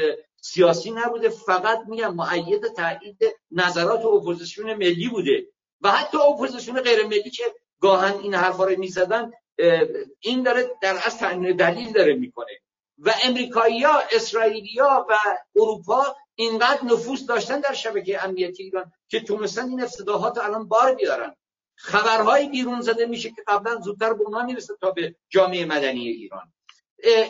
سیاسی نبوده. فقط میگم مؤید تایید نظرات اپوزیسیون ملی بوده. و حتی اپوزیسیون غیر ملی که گاهاً این حرفا رو می‌زدن این داره در اصل دلیل داره می‌کنه. و امریکایی‌ها اسرائیلیا و اروپا اینقدر نفوذ داشتن در شبکه امنیتی ایران که تونستن این افتضاحات الان بار بیارن. خبرهایی بیرون زده میشه که قبلا زودتر به اونها می‌رسه تا به جامعه مدنی ایران.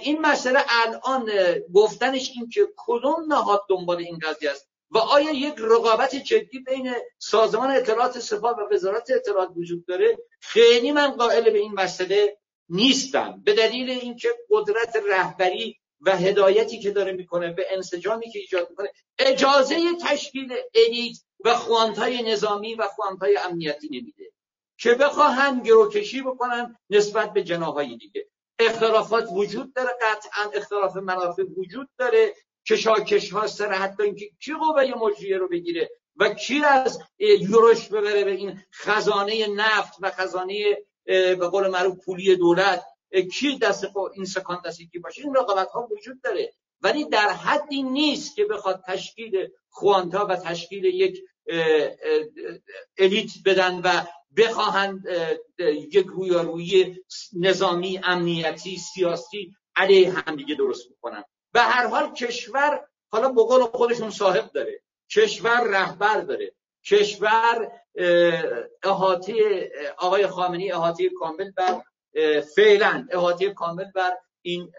این مسئله الان گفتنش این که کدوم نهاد دنبال این قضیه است؟ و آیا یک رقابت جدی بین سازمان اطلاعات سپاه و وزارت اطلاعات وجود داره؟ خیلی من قائل به این مسئله نیستن به دلیل اینکه قدرت رهبری و هدایتی که داره می‌کنه به انسجامی که ایجاد می‌کنه اجازه تشکیل الیت و خوانتای نظامی و خوانتای امنیتی نمیده که بخواهن گروکشی بکنن نسبت به جناهای دیگه. اختلافات وجود داره قطعا اختلاف منافع وجود داره. کشاکش ها سر حتی اینکه کی قوه مجریه رو بگیره و کی از یوروش ببره به این خزانه نفت و خزانه به قول معروف پولی دولت. کی دست این سکان دستی کی باشه؟ این رقابت ها وجود داره. ولی در حدی نیست که بخواد تشکیل خوانتا و تشکیل یک الیت بدن و بخواهند یک رویارویی نظامی امنیتی سیاسی علیه همدیگه درست بکنن به هر حال کشور حالا بقول خودشون صاحب داره. کشور رهبر داره. کشور احاطه آقای خامنی احاطه کامل بر فعلا احاطه کامل بر این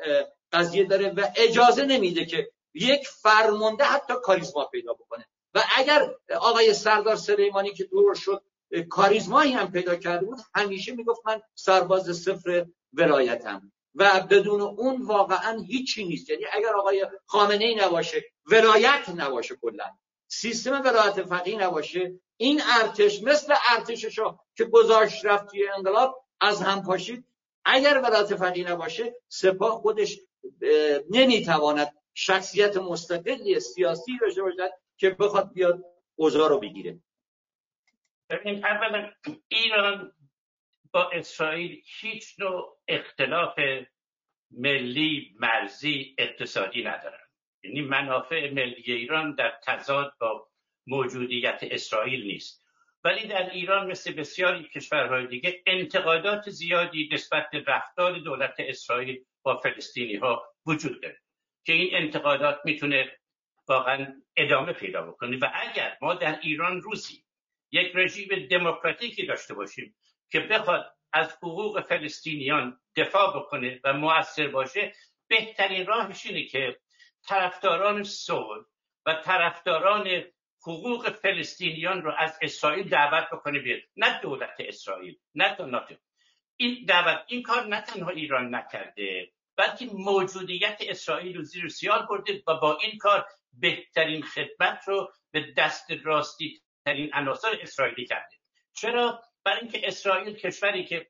قضیه داره و اجازه نمیده که یک فرمانده حتی کاریزما پیدا بکنه. و اگر آقای سردار سلیمانی که دور شد کاریزمایی هم پیدا کرده بود همیشه می‌گفت من سرباز صفر ولایتم. و بدون اون واقعا هیچی نیست. یعنی اگر آقای خامنه ای نباشه ولایت نباشه کلا. سیستم ولایت فقیه نباشه. این ارتش مثل ارتش شاه که گذاشت رفت توی انقلاب از هم پاشید. اگر ولایت فقیه نباشه سپاه خودش نمی‌تواند شخصیت مستقلی سیاسی داشته باشد که بخواد بیاد اوضاع رو بگیره. ببین اولا ایران با اسرائیل هیچ نوع اختلاف ملی مرزی اقتصادی ندارن. یعنی منافع ملی ایران در تضاد با موجودیت اسرائیل نیست. ولی در ایران مثل بسیاری کشورهای دیگه انتقادات زیادی نسبت به رفتار دولت اسرائیل با فلسطینی ها وجود داره که این انتقادات می‌تونه واقعا ادامه پیدا بکنه. و اگر ما در ایران روزی یک رژیم دموکراتیکی داشته باشیم که بخواد از حقوق فلسطینیان دفاع بکنه و موثر باشه بهترین راهش اینه که طرفداران صلح و طرفداران حقوق فلسطینیان رو از اسرائیل دعوت بکنه بیاد نه دولت اسرائیل نه دولت این دعوت این کار نه تنها ایران نکرده بلکه موجودیت اسرائیل رو زیر سیال برده و با این کار بهترین خدمت رو به دست راستی ترین عناصر اسرائیلی کرده. چرا؟ برای اینکه اسرائیل کشوری که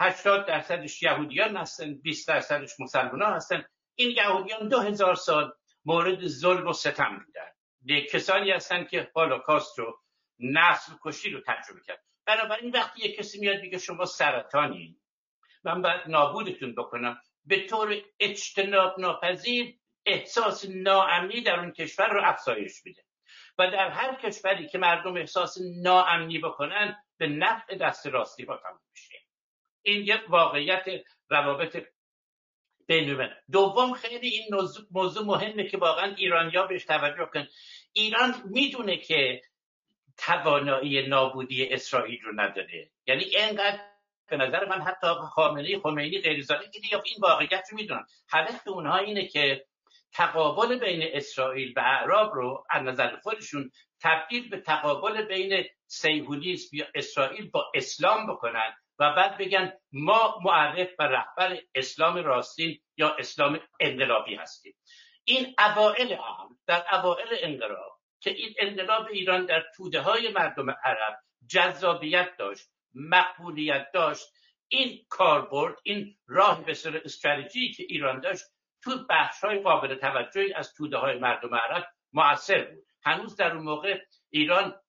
80 درصدش یهودیان هستن 20 درصدش مسلمان هستن این یهودیان دو هزار سال مورد ظلم و ستم بودن. کسانی هستن که هولوکاست رو نسل کشی رو تجربه کرد. بنابراین وقتی یک کسی میاد میگه شما سرطانی من باید نابودتون بکنم به طور اجتناب ناپذیر احساس ناامنی در اون کشور رو افزایش میده. و در هر کشوری که مردم احساس ناامنی بکنن به نفع دست راستی با تموم میشه. این یک واقعیت روابط بین دوم خیلی این موضوع مهمه که واقعا ایرانیا بهش توجه کن. ایران می‌دونه که توانایی نابودی اسرائیل رو نداره. یعنی اینقدر به نظر من حتی خامنه خمینی غیرزاده که دیگه این واقعیت رو می‌دونن. هدف اونها اینه که تقابل بین اسرائیل و اعراب رو از نظر خودشون تبدیل به تقابل بین سیهونیسم یا اسرائیل با اسلام بکنن و بعد بگن ما معرف و رهبر اسلام راستین یا اسلام انقلابی هستیم. این اوائل عام در اوائل انقلاب که این انقلاب ایران در توده های مردم عرب جذابیت داشت مقبولیت داشت این کاربرد این راه به سر استراتژی که ایران داشت تو بخش های قابل توجهی از توده های مردم عرب موثر بود. هنوز در اون موقع ایران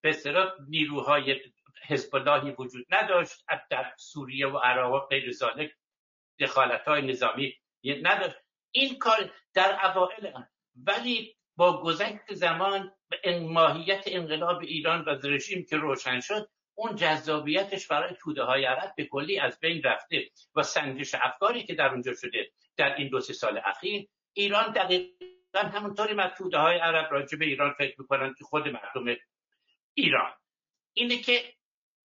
به اصطلاح نیروهای حزب اللهی وجود نداشت در سوریه و عراق و غیر ذالک دخالت های نظامی نداشت. این کار در اوائل ولی با گذشت زمان به ماهیت انقلاب ایران و رژیم که روشن شد اون جذابیتش برای توده های عرب به کلی از بین رفته و سنجش افکاری که در اونجا شده در این دو سال اخیر ایران دقیقا همونطوری من توده های عرب راجع به ایران فکر می‌کنن که خود مردم ایران. اینه که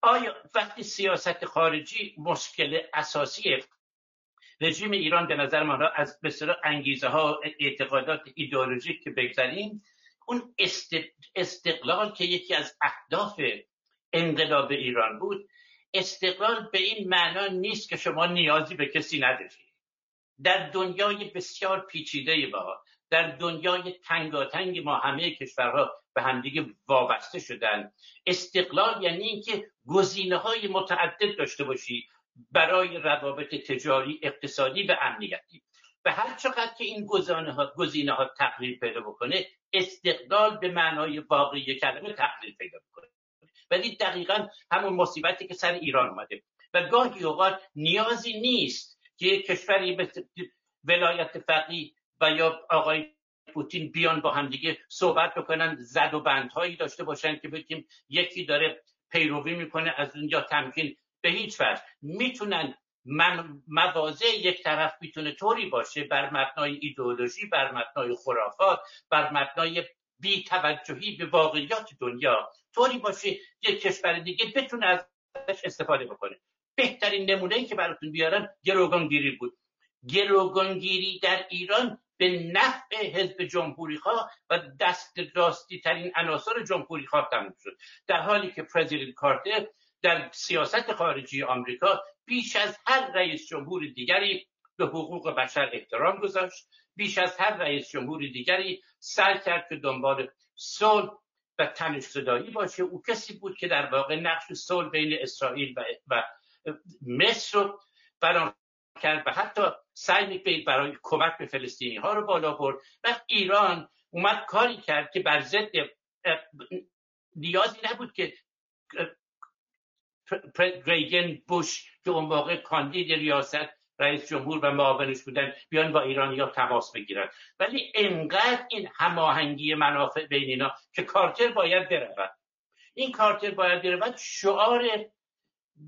آیا وقتی سیاست خارجی مشکل اساسی رژیم ایران به نظر ما از بسیار انگیزه ها اعتقادات ایدئولوژیک که بگذاریم اون استقلال که یکی از اهداف انقلاب ایران بود استقلال به این معنا نیست که شما نیازی به کسی ندارید در دنیای بسیار پیچیده با در دنیای تنگاتنگ ما همه کشورها به همدیگه وابسته شدن. استقلال یعنی اینکه گزینه های متعدد داشته باشی برای روابط تجاری اقتصادی و امنیتی. و هر چقدر که این گزینه ها, گزینه ها پیدا بکنه استقلال به معنای واقعی کلمه تقلیل پیدا بکنه ولی دقیقا همون مصیبتی که سر ایران اومده. و گاهی اوقات نیازی نیست که کشوری به ولایت فقیه و یا آقای پوتین بیان با همدیگه صحبت بکنن زد و بندهایی داشته باشن که بگیم یکی داره پیروی می‌کنه از اونجا تمکین به هیچ وجه. می‌تونن من مواضع یک طرف می‌تونه طوری باشه بر مبنای ایدئولوژی بر مبنای خرافات بر مبنای بی توجهی به واقعیات دنیا طوری باشه یک کشور دیگه بتونه ازش استفاده بکنه. بهترین نمونه ای که براتون بیارم گروگانگیری بود. گروگانگیری در ایران به نفع حزب جمهوری خواه و دست راستی ترین عناصر جمهوری خواه تموم شد. در حالی که پرزیدنت کارتر در سیاست خارجی آمریکا بیش از هر رئیس جمهور دیگری به حقوق بشر احترام گذاشت. بیش از هر رئیس جمهور دیگری سر کرد که دنبال صلح و تنش صدایی باشه. او کسی بود که در واقع نقش صلح بین اسرائیل و, و مصر رو بران کرد و حتی سعی می‌کنید برای کمک به فلسطینی ها رو بالا برد. و ایران اومد کاری کرد که بر ضد نیازی نبود که ریگن بوش که اون موقع کاندید ریاست رئیس جمهور و معاونش بودن بیان با ایرانی ها تماس بگیرن. ولی انقدر این هماهنگی منافع بین اینا که کارتر باید برود. این کارتر باید برود. شعار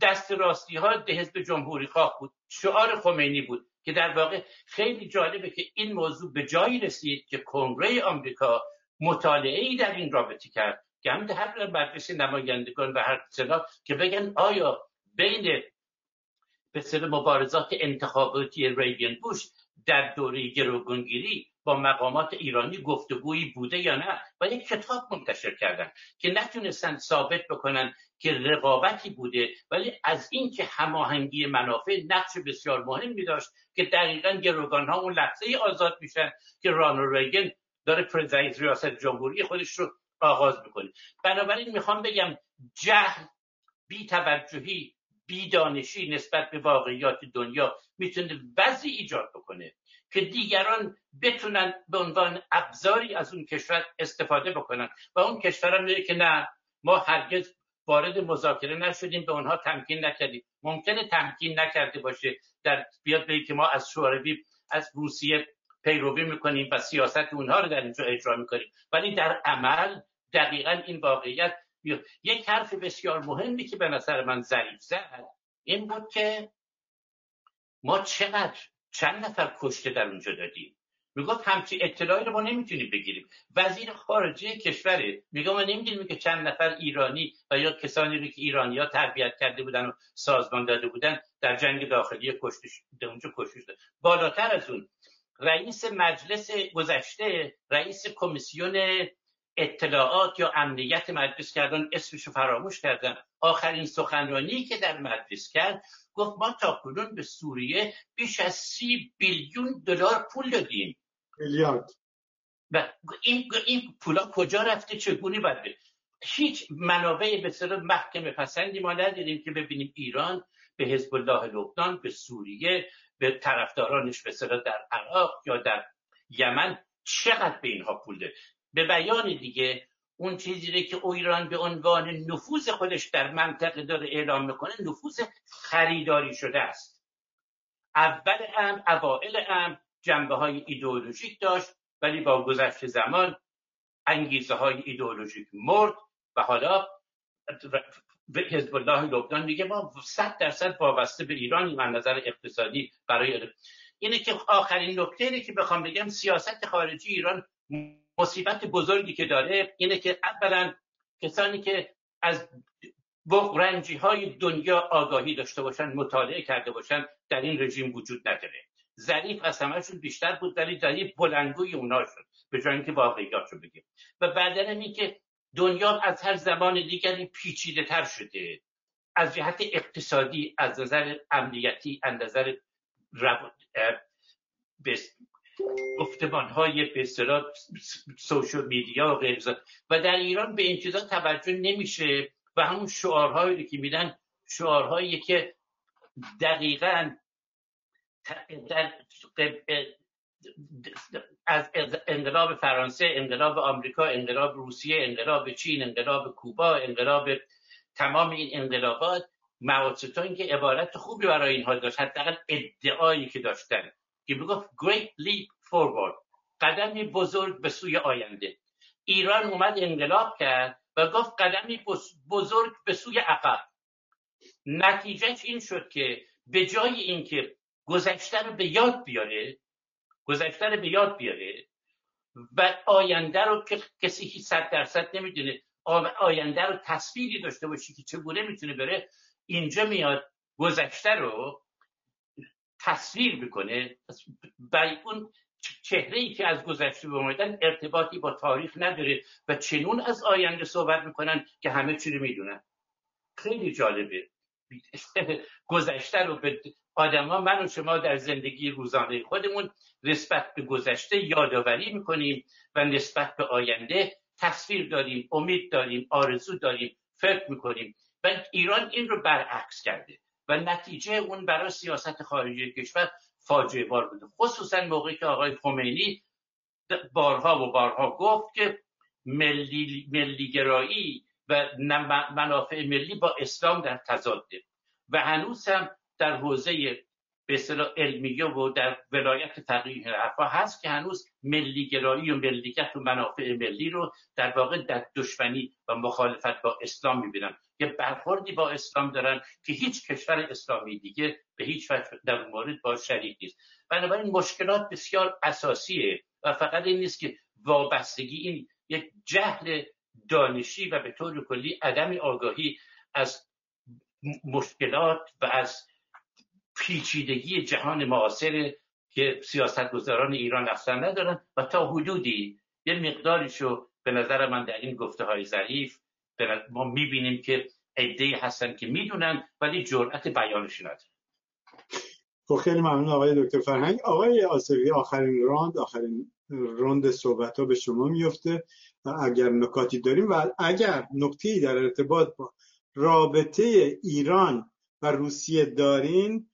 دست راستی ها حزب جمهوری خواه بود. شعار خمینی بود. که در واقع خیلی جالبه که این موضوع به جایی رسید که کنگره آمریکا مطالعه ای در این رابطه کرد. که هم هر مجلس نمایندگان و هر سنا که بگن آیا بین به مبارزات انتخاباتی ریگن بوش در دوره گروگانگیری با مقامات ایرانی گفتگویی بوده یا نه و یک کتاب منتشر کردن که نتونستن ثابت بکنن که رقابتی بوده ولی از اینکه هماهنگی منافع نقش بسیار مهمی داشت که دقیقا گروگان ها اون لحظه آزاد میشن که رانو ریگن داره پرزید ریاست جمهوری خودش رو آغاز می‌کنه. بنابراین می‌خوام بگم جهل بی توجهی بیدانشی نسبت به واقعیات دنیا می‌تونه وضعی ایجاد بکنه. که دیگران بتونن به عنوان ابزاری از اون کشور استفاده بکنن. و اون کشور هم که نه ما هرگز وارد مذاکره نشدیم به اونها تمکین نکردیم. ممکنه تمکین نکرده باشه در بیاد به که ما از شوروی از روسیه پیروی می‌کنیم و سیاست اونها رو در اینجا اجرا می‌کنیم. ولی در عمل دقیقا این واقعیت یک حرف بسیار مهمی که به نظر من ضریف زد این بود که ما چقدر چند نفر کشته در اونجا دادیم. می‌گفت همچی اطلاعی رو ما نمی‌تونیم بگیریم. وزیر خارجه کشوره. میگه ما نمی‌دونیم که چند نفر ایرانی و یا کسانی رو که ایرانی ها تربیت کرده بودن و سازمان داده بودن در جنگ داخلی کشته اونجا کشته بالاتر از اون رئیس مجلس گذشته رئیس کمیسیون اطلاعات یا امنیت مجلس کردن اسمش فراموش کردن. آخرین سخنرانی که در مجلس کرد گفت ما تا کنون به سوریه بیش از سی بیلیون دلار پول دادیم. میلیارد. و این این پولا کجا رفته؟ چگونه باید هیچ منابع به محکم پسندی ما نداریم که ببینیم ایران به حزب الله لبنان به سوریه به طرفدارانش به در عراق یا در یمن چقدر به اینها پول ده به بیان دیگه اون چیزی که ایران به عنوان نفوذ خودش در منطقه داره اعلام می‌کنه نفوذ خریداری شده است. اول هم اوائل هم جنبه های ایدئولوژیک داشت ولی با گذشت زمان انگیزه های ایدئولوژیک مرد و حالا حزب الله لبنان میگه ما صد درصد وابسته به ایران من نظر اقتصادی برای اینه که آخرین نکته که بخوام بگم سیاست خارجی ایران مصیبت بزرگی که داره اینه که اولا کسانی که از بغرنجی های دنیا آگاهی داشته باشن مطالعه کرده باشن در این رژیم وجود نداره. ظریف از همهشون بیشتر بود ولی ظریف بلنگوی اونا شد به جای اینکه واقعیات رو بگیم. و بعدا این که دنیا از هر زمان دیگری پیچیده تر شده. از جهت اقتصادی از نظر امنیتی از نظر گفتمان های به سوشل میدیا و و در ایران به این چیزا توجه نمیشه و همون شعارهایی که میدن شعارهایی که دقیقا از انقلاب فرانسه انقلاب آمریکا انقلاب روسیه انقلاب چین انقلاب کوبا انقلاب تمام این انقلابات این که عبارت خوبی برای اینها داشت حداقل ادعایی که داشتن. که می‌گفت great leap forward قدمی بزرگ به سوی آینده. ایران اومد انقلاب کرد و گفت قدمی بزرگ به سوی عقب. نتیجهش این شد که به جای اینکه گذشته رو به یاد بیاره گذشته رو به یاد بیاره و آینده رو که کسی هیچ صد درصد نمی‌دونه آینده رو تصویری داشته باشی که چگونه می‌تونه بره اینجا میاد گذشته رو تصویر می‌کنه. برای اون چهره ای که از گذشته اومدن ارتباطی با تاریخ نداره و چنون از آینده صحبت می‌کنن که همه چی رو می‌دونن. خیلی جالبه. گذشته رو به آدما من و شما در زندگی روزانه خودمون نسبت به گذشته یادآوری می‌کنیم و نسبت به آینده تصویر داریم امید داریم آرزو داریم فکر می‌کنیم. و ایران این رو برعکس کرده. و نتیجه اون برای سیاست خارجی کشور فاجعه بار بوده. خصوصا موقعی که آقای خمینی بارها و بارها گفت که ملی ملیگرایی و منافع ملی با اسلام در تضاده و هنوز هم در حوزه به اصطلاح علمیه و در ولایت فقیه حرفا هست که هنوز ملیگرایی و ملیت و منافع ملی رو در واقع در دشمنی و مخالفت با اسلام می‌بینن. یه برخوردی با اسلام دارن که هیچ کشور اسلامی دیگه به هیچ وجه در مورد با شریک نیست. بنابراین مشکلات بسیار اساسیه و فقط این نیست که وابستگی این یک جهل دانشی و به طور کلی عدم آگاهی از مشکلات و از پیچیدگی جهان معاصر که سیاستگزاران ایران اصلا ندارن و تا حدودی یه مقداریشو به نظر من در این گفته های ظریف ما می‌بینیم که عده هستن که می‌دونن ولی جرأت بیانش ندارن. خب خیلی ممنون آقای دکتر فرهنگ. آقای آسوی آخرین راند آخرین روند صحبت ها به شما میفته اگر نکاتی داریم و اگر نکتی در ارتباط با رابطه ایران و روسیه دارین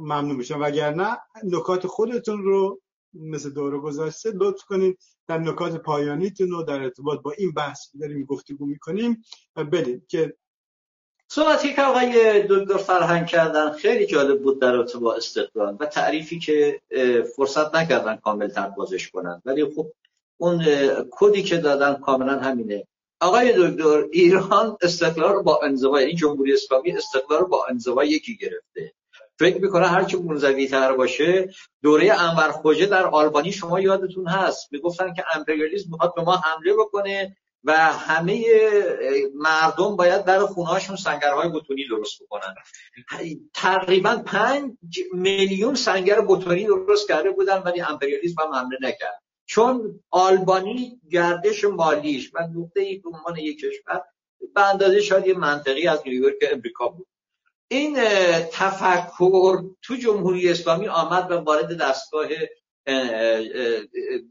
ممنون میشم. وگرنه نکات خودتون رو مثل دوره گذاشته لطف کنید. در نکات پایانیتون رو در ارتباط با این بحث داریم گفتگو می‌کنیم بدید که صحبتی که آقای دکتر فرهنگ کردن خیلی جالب بود در ارتباط با استقلال و تعریفی که فرصت نکردن کامل تر بازش کنن. ولی خب اون کدی که دادن کاملا همینه. آقای دکتر ایران استقلال با انزوا این جمهوری اسلامی استقلال با انزوا یکی گرفته. فکر می‌کنه هر چه منزوی تر باشه دوره انور خوجه در آلبانی شما یادتون هست. می‌گفتن که امپریالیسم می‌خواد به ما حمله بکنه و همه مردم باید در خونهاشون سنگرهای بتونی درست بکنن. تقریبا پنج میلیون سنگر بتونی درست کرده بودن ولی امپریالیسم هم حمله نکرد. چون آلبانی گردش مالیش و نقطه ای به عنوان یک کشور به اندازه شاید یه منطقی از نیویورک امریکا بود. این تفکر تو جمهوری اسلامی آمد و وارد دستگاه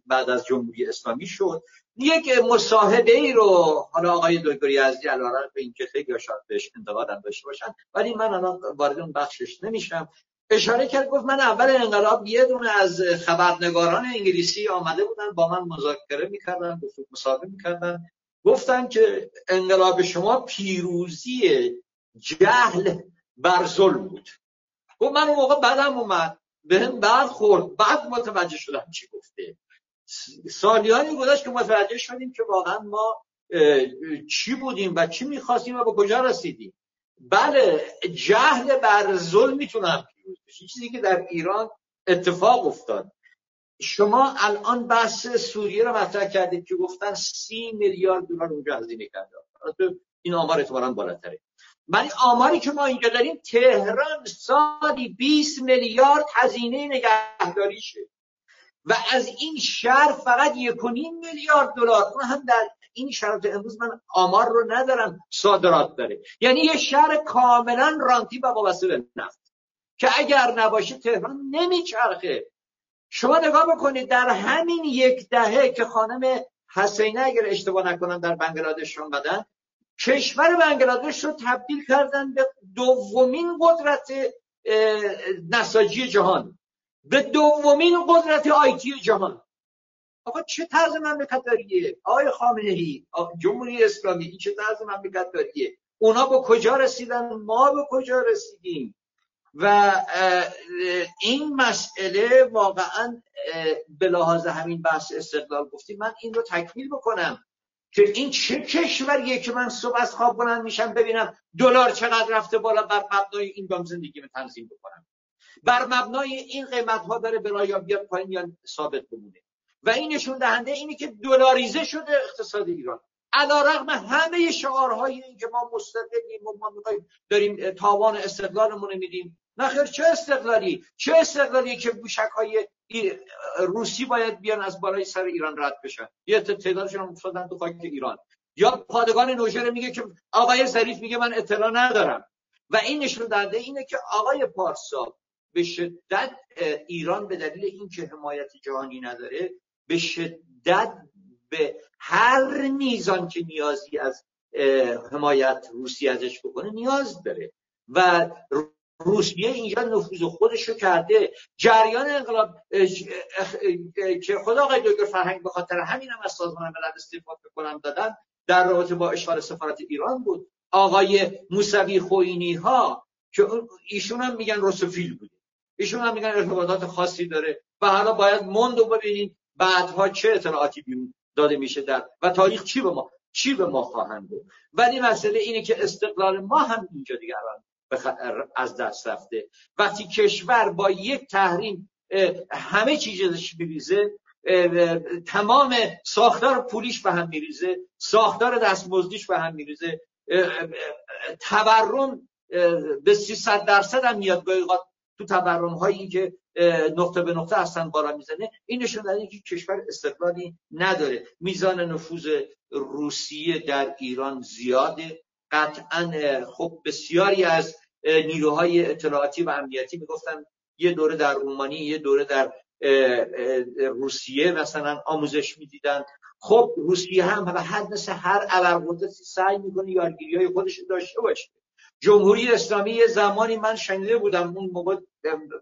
بعد از جمهوری اسلامی شد. یک مصاحبه ای رو حالا آقای دکتر از علارت به این که خیلی شاید بهش انتقادم داشته باشن ولی من الان وارد اون بخشش نمیشم. اشاره کرد گفت من اول انقلاب یه دونه از خبرنگاران انگلیسی آمده بودن با من مذاکره می‌کردن مصاحبه می‌کردن. گفتن که انقلاب شما پیروزی جهل بر ظلم بود. گفت من اون موقع بدم اومد به هم بعد خورد. بعد متوجه شدم چی گفته. سالیانی گذشت که متوجه شدیم که واقعا ما چی بودیم و چی می‌خواستیم و به کجا رسیدیم. بله جهل بر ظلم می‌تونم پیروز چیزی که در ایران اتفاق افتاد. شما الان بحث سوریه رو مطرح کردید که گفتن سی میلیارد دلار اونجا هزینه کرده. این آمار اعتبارا بالاتره. ولی آماری که ما اینجا داریم تهران سالی 20 میلیارد هزینه نگهداریشه و از این شهر فقط یک میلیارد دلار. اون هم در این شرایط امروز من آمار رو ندارم صادرات داره. یعنی یه شهر کاملا رانتی و وابسته به نفت. که اگر نباشه تهران نمیچرخه. شما نگاه بکنید در همین یک دهه که خانم حسینه اگر اشتباه نکنم در بنگلادش اومدن کشور بنگلادش رو تبدیل کردن به دومین قدرت نساجی جهان. به دومین قدرت آیتی جهان. آقا چه طرز مملکتاریه آقای خامنه ای جمهوری اسلامی این چه طرز مملکتاریه اونا به کجا رسیدن؟ ما به کجا رسیدیم؟ و این مسئله واقعا به لحاظ همین بحث استقلال گفتیم من این رو تکمیل بکنم. که این چه کشوریه که من صبح از خواب بلند میشم ببینم دلار چقدر رفته بالا بر مبنای این دام زندگی رو تنظیم بکنم. بر مبنای این قیمت ها داره بلا یا بیاد پایین یا ثابت بمونه. و این نشون دهنده اینه که دلاریزه شده اقتصاد ایران. علا رغم همه شعارهایی این که ما مستقلیم و ما می‌خوایم داریم تاوان استقلالمون رو میدیم. نخیر چه استقلالی؟ چه استقلالی که بوشک های روسی باید بیان از بالای سر ایران رد بشن. یه تعدادشون هم افتادن تو خاک ایران. یا پادگان نوژر میگه که آقای ظریف میگه من اطلاع ندارم. و این نشون دهنده اینه که آقای پارسا به شدت ایران به دلیل اینکه حمایت جهانی نداره به شدت به هر میزان که نیازی از حمایت روسی ازش بکنه نیاز داره. و روسیه اینجا نفوذ خودش رو کرده. جریان انقلاب که خدا آقای دکتر فرهنگ به خاطر همین هم از سازمان ملل استعفا کنم دادن در رابطه با اشغال سفارت ایران بود. آقای موسوی خوینی ها که ایشون هم میگن روسفیل بوده. ایشون هم میگن ارتباطات خاصی داره و حالا باید موندو ببینید بعدها چه اطلاعاتی بیرون داده میشه در و تاریخ چی به ما چی به ما خواهند بود ولی مسئله اینه که استقلال ما هم اینجا دیگر از دست رفته. وقتی کشور با یک تحریم همه چیزش میریزه تمام ساختار پولیش به هم میریزه ساختار دستمزدیش به هم میریزه تورم به 300 درصد هم میاد. گاهی تو تورم هایی که نقطه به نقطه هستن بالا می‌زنه. این نشون که کشور استقلالی نداره. میزان نفوذ روسیه در ایران زیاده. قطعا خب بسیاری از نیروهای اطلاعاتی و امنیتی می‌گفتن یه دوره در رومانی یه دوره در روسیه مثلا آموزش می‌دیدن. خب روسیه هم به حد مثل هر ابرقدرتی سعی می‌کنه یارگیری های خودش داشته باشه. جمهوری اسلامی یه زمانی من شنیده بودم اون موقع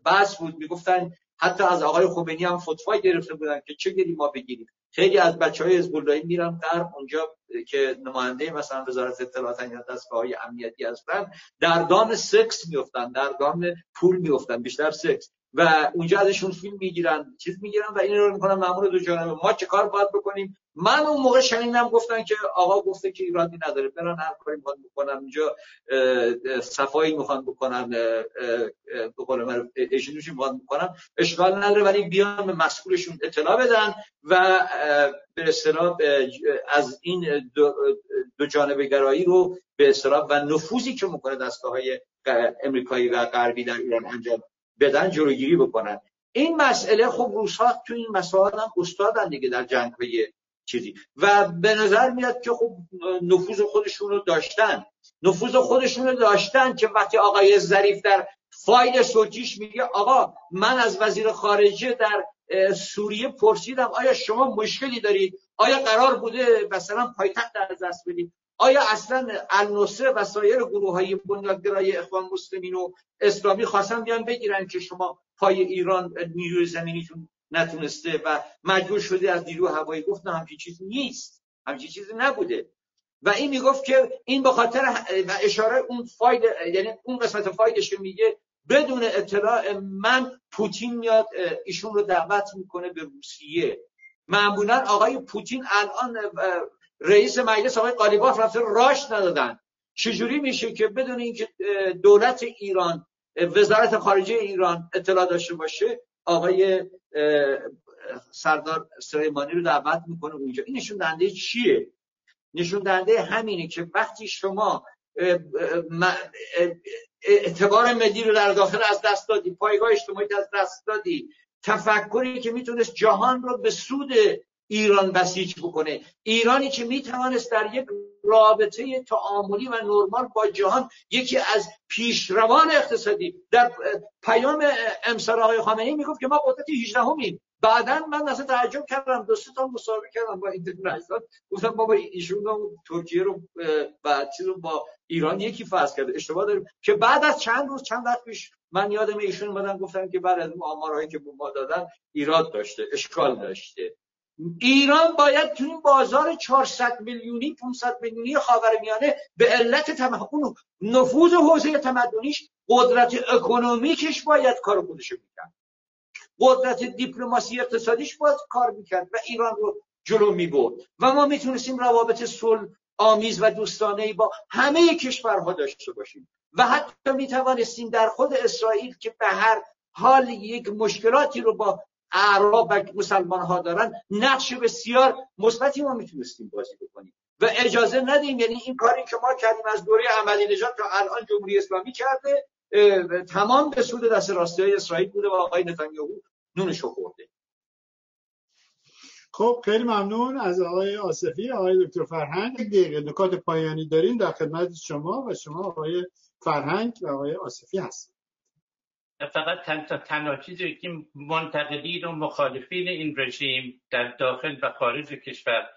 بحث بود می‌گفتن حتی از آقای خمینی هم فتوای گرفته بودن که چه گیری ما بگیریم. خیلی از بچه های حزب میرن در اونجا که نماینده مثلا وزارت اطلاعات یا دستگاه های امنیتی هستن در دام سکس میفتن در دام پول میفتن بیشتر سکس. و اونجا ازشون فیلم می‌گیرن چیز می‌گیرن و این رو می‌کنن مامور دو جانبه ما چه کار باید بکنیم؟ من اون موقع شنیدم گفتن که آقا گفته که ایرانی نداره. برن هر کاری می‌خوان بکنن. اونجا صفایی می‌خوان بکنن به قول من اجنوشی می‌خوان بکنن. اشغال نداره ولی بیان به مسئولشون اطلاع بدن و به اصطلاح از این دو, دو جانبه گرایی رو به اصطلاح و نفوذی که می‌کنه دستگاه های امریکایی و غربی در ایران انجام بدن جلوگیری بکنن. این مسئله خب روسا تو این مسائل هم استادن دیگه در جنگ چیزی. و به نظر میاد که خب نفوذ خودشون رو داشتن. نفوذ خودشون رو داشتن که وقتی آقای ظریف در فایل صوتیش میگه آقا من از وزیر خارجه در سوریه پرسیدم آیا شما مشکلی دارید؟ آیا قرار بوده مثلا پایتخت در دست بدید؟ آیا اصلا النصره و سایر گروه های بنیادگرای اخوان مسلمین و اسلامی خواستن بیان بگیرن که شما پای ایران نیروی زمینیتون نتونسته و مجبور شده از نیرو هوایی؟ گفت نه همچین چیزی نیست. همچین چیزی نبوده. و این می‌گفت که این به خاطر و اشاره اون فایل یعنی اون قسمت فایلش که میگه بدون اطلاع من پوتین میاد ایشون رو دعوت می‌کنه به روسیه. معمولا آقای پوتین الان رئیس مجلس آقای قالیباف رفته راش ندادن. چجوری میشه که بدون اینکه دولت ایران وزارت خارجه ایران اطلاع داشته باشه آقای سردار سلیمانی رو دعوت می‌کنه اونجا. این نشون دهنده چیه؟ نشون دهنده همینه که وقتی شما اعتبار ملی رو در داخل از دست دادی پایگاه اجتماعی از دست دادی تفکری که می‌تونست جهان رو به سود ایران بسیج بکنه. ایرانی که می‌توانست در یک رابطه تعاملی و نرمال با جهان یکی از پیشروان اقتصادی در پیام امسال آقای خامنه‌ای می‌گفت که ما قدرت 18 همیم بعدا من اصلا تعجب کردم دو تا مسابقه کردم با اینترنشنال گفتم بابا ایشون ترکیه رو بعد رو با ایران یکی فرض کرده اشتباه داریم. که بعد از چند روز چند وقت پیش من یادم ایشون اومدن گفتن که بعد از آمارهایی که ما دادن ایراد داشته اشکال داشته. ایران باید تو این بازار 400 میلیونی 500 میلیونی خاورمیانه به علت تمکن نفوذ حوزه تمدنیش قدرت اکنومیکش باید کار خودش می‌کرد. قدرت دیپلماسی اقتصادیش باید کار می‌کرد و ایران رو جلو می‌برد. و ما می‌تونستیم روابط صلح آمیز و دوستانه با همه کشورها داشته باشیم. و حتی می‌توانستیم در خود اسرائیل که به هر حال یک مشکلاتی رو با اعراب و مسلمان ها دارن نقش بسیار مثبتی ما می‌تونستیم بازی بکنیم. و اجازه ندیم یعنی این کاری که ما کردیم از دوره عملی نجات تا الان جمهوری اسلامی کرده تمام به سود دست راستی های اسرائیل بوده و آقای نتانیاهو نونشو خورده. خب خیلی ممنون از آقای آصفی آقای دکتر فرهنگ. دقیقه نکات پایانی داریم در خدمت شما و شما آقای فرهنگ و آقای آصفی فقط تن تنها چیزی که منتقدین و مخالفین این رژیم در داخل و خارج کشور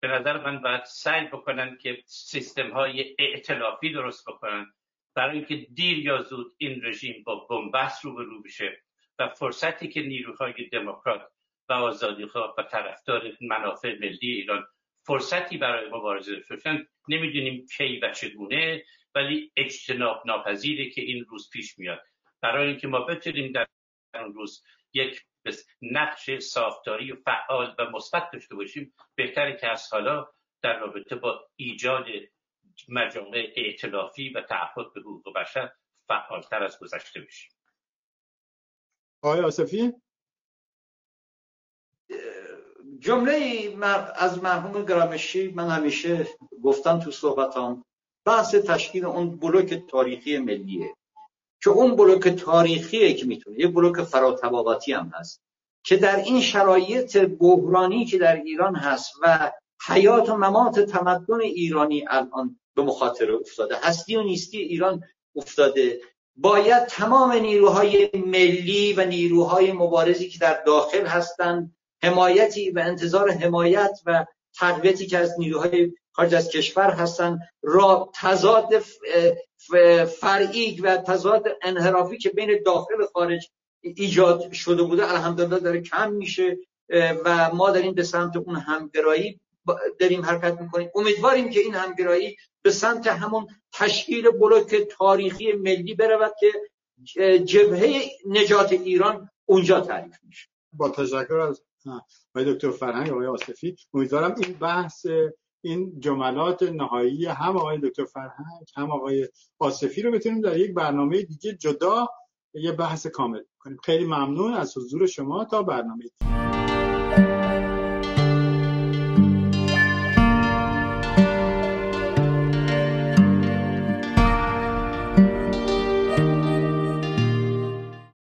به نظر من باید سعی بکنن که سیستم های ائتلافی درست بکنن. برای اینکه دیر یا زود این رژیم با بنبست رو بشه و فرصتی که نیروهای دموکرات و آزادیخواه و طرفدار منافع ملی ایران فرصتی برای مبارزه داشتن نمی‌دونیم کی و چگونه ولی اجتناب ناپذیره که این روز پیش میاد. برای اینکه ما بتونیم در اون روز یک نقش ساختاری و فعال و مثبت داشته باشیم بهتره که از حالا در رابطه با ایجاد مجامع ائتلافی و تعهد به حقوق بشر فعالتر از گذشته بشیم. آقای آصفی؟ جمله از مرحوم گرامشی من همیشه گفتم تو صحبتام بحث تشکیل اون بلوک تاریخی ملیه. که اون بلوک تاریخیه که می‌تونه یه بلوک فراتباباتی هم هست که در این شرایط بحرانی که در ایران هست و حیات و ممات تمدن ایرانی الان به مخاطره افتاده هستی و نیستی ایران افتاده باید تمام نیروهای ملی و نیروهای مبارزی که در داخل هستند حمایتی و انتظار حمایت و تقویتی که از نیروهای خارج از کشور هستند را تضاد فرعی و تضاد انحرافی که بین داخل و خارج ایجاد شده بوده الحمدلله داره کم میشه و ما داریم به سمت اون همگرایی داریم حرکت می‌کنیم. امیدواریم که این همگرایی به سمت همون تشکیل بلوک تاریخی ملی برود که جبهه نجات ایران اونجا تعریف میشه. با تشکر از آقای دکتر فرهنگ آقای آصفی امیدوارم این بحث این جملات نهایی هم آقای دکتر فرهنگ هم آقای آصفی رو بتونیم در یک برنامه دیگه جدا یه بحث کامل کنیم خیلی ممنون از حضور شما تا برنامه دیگه.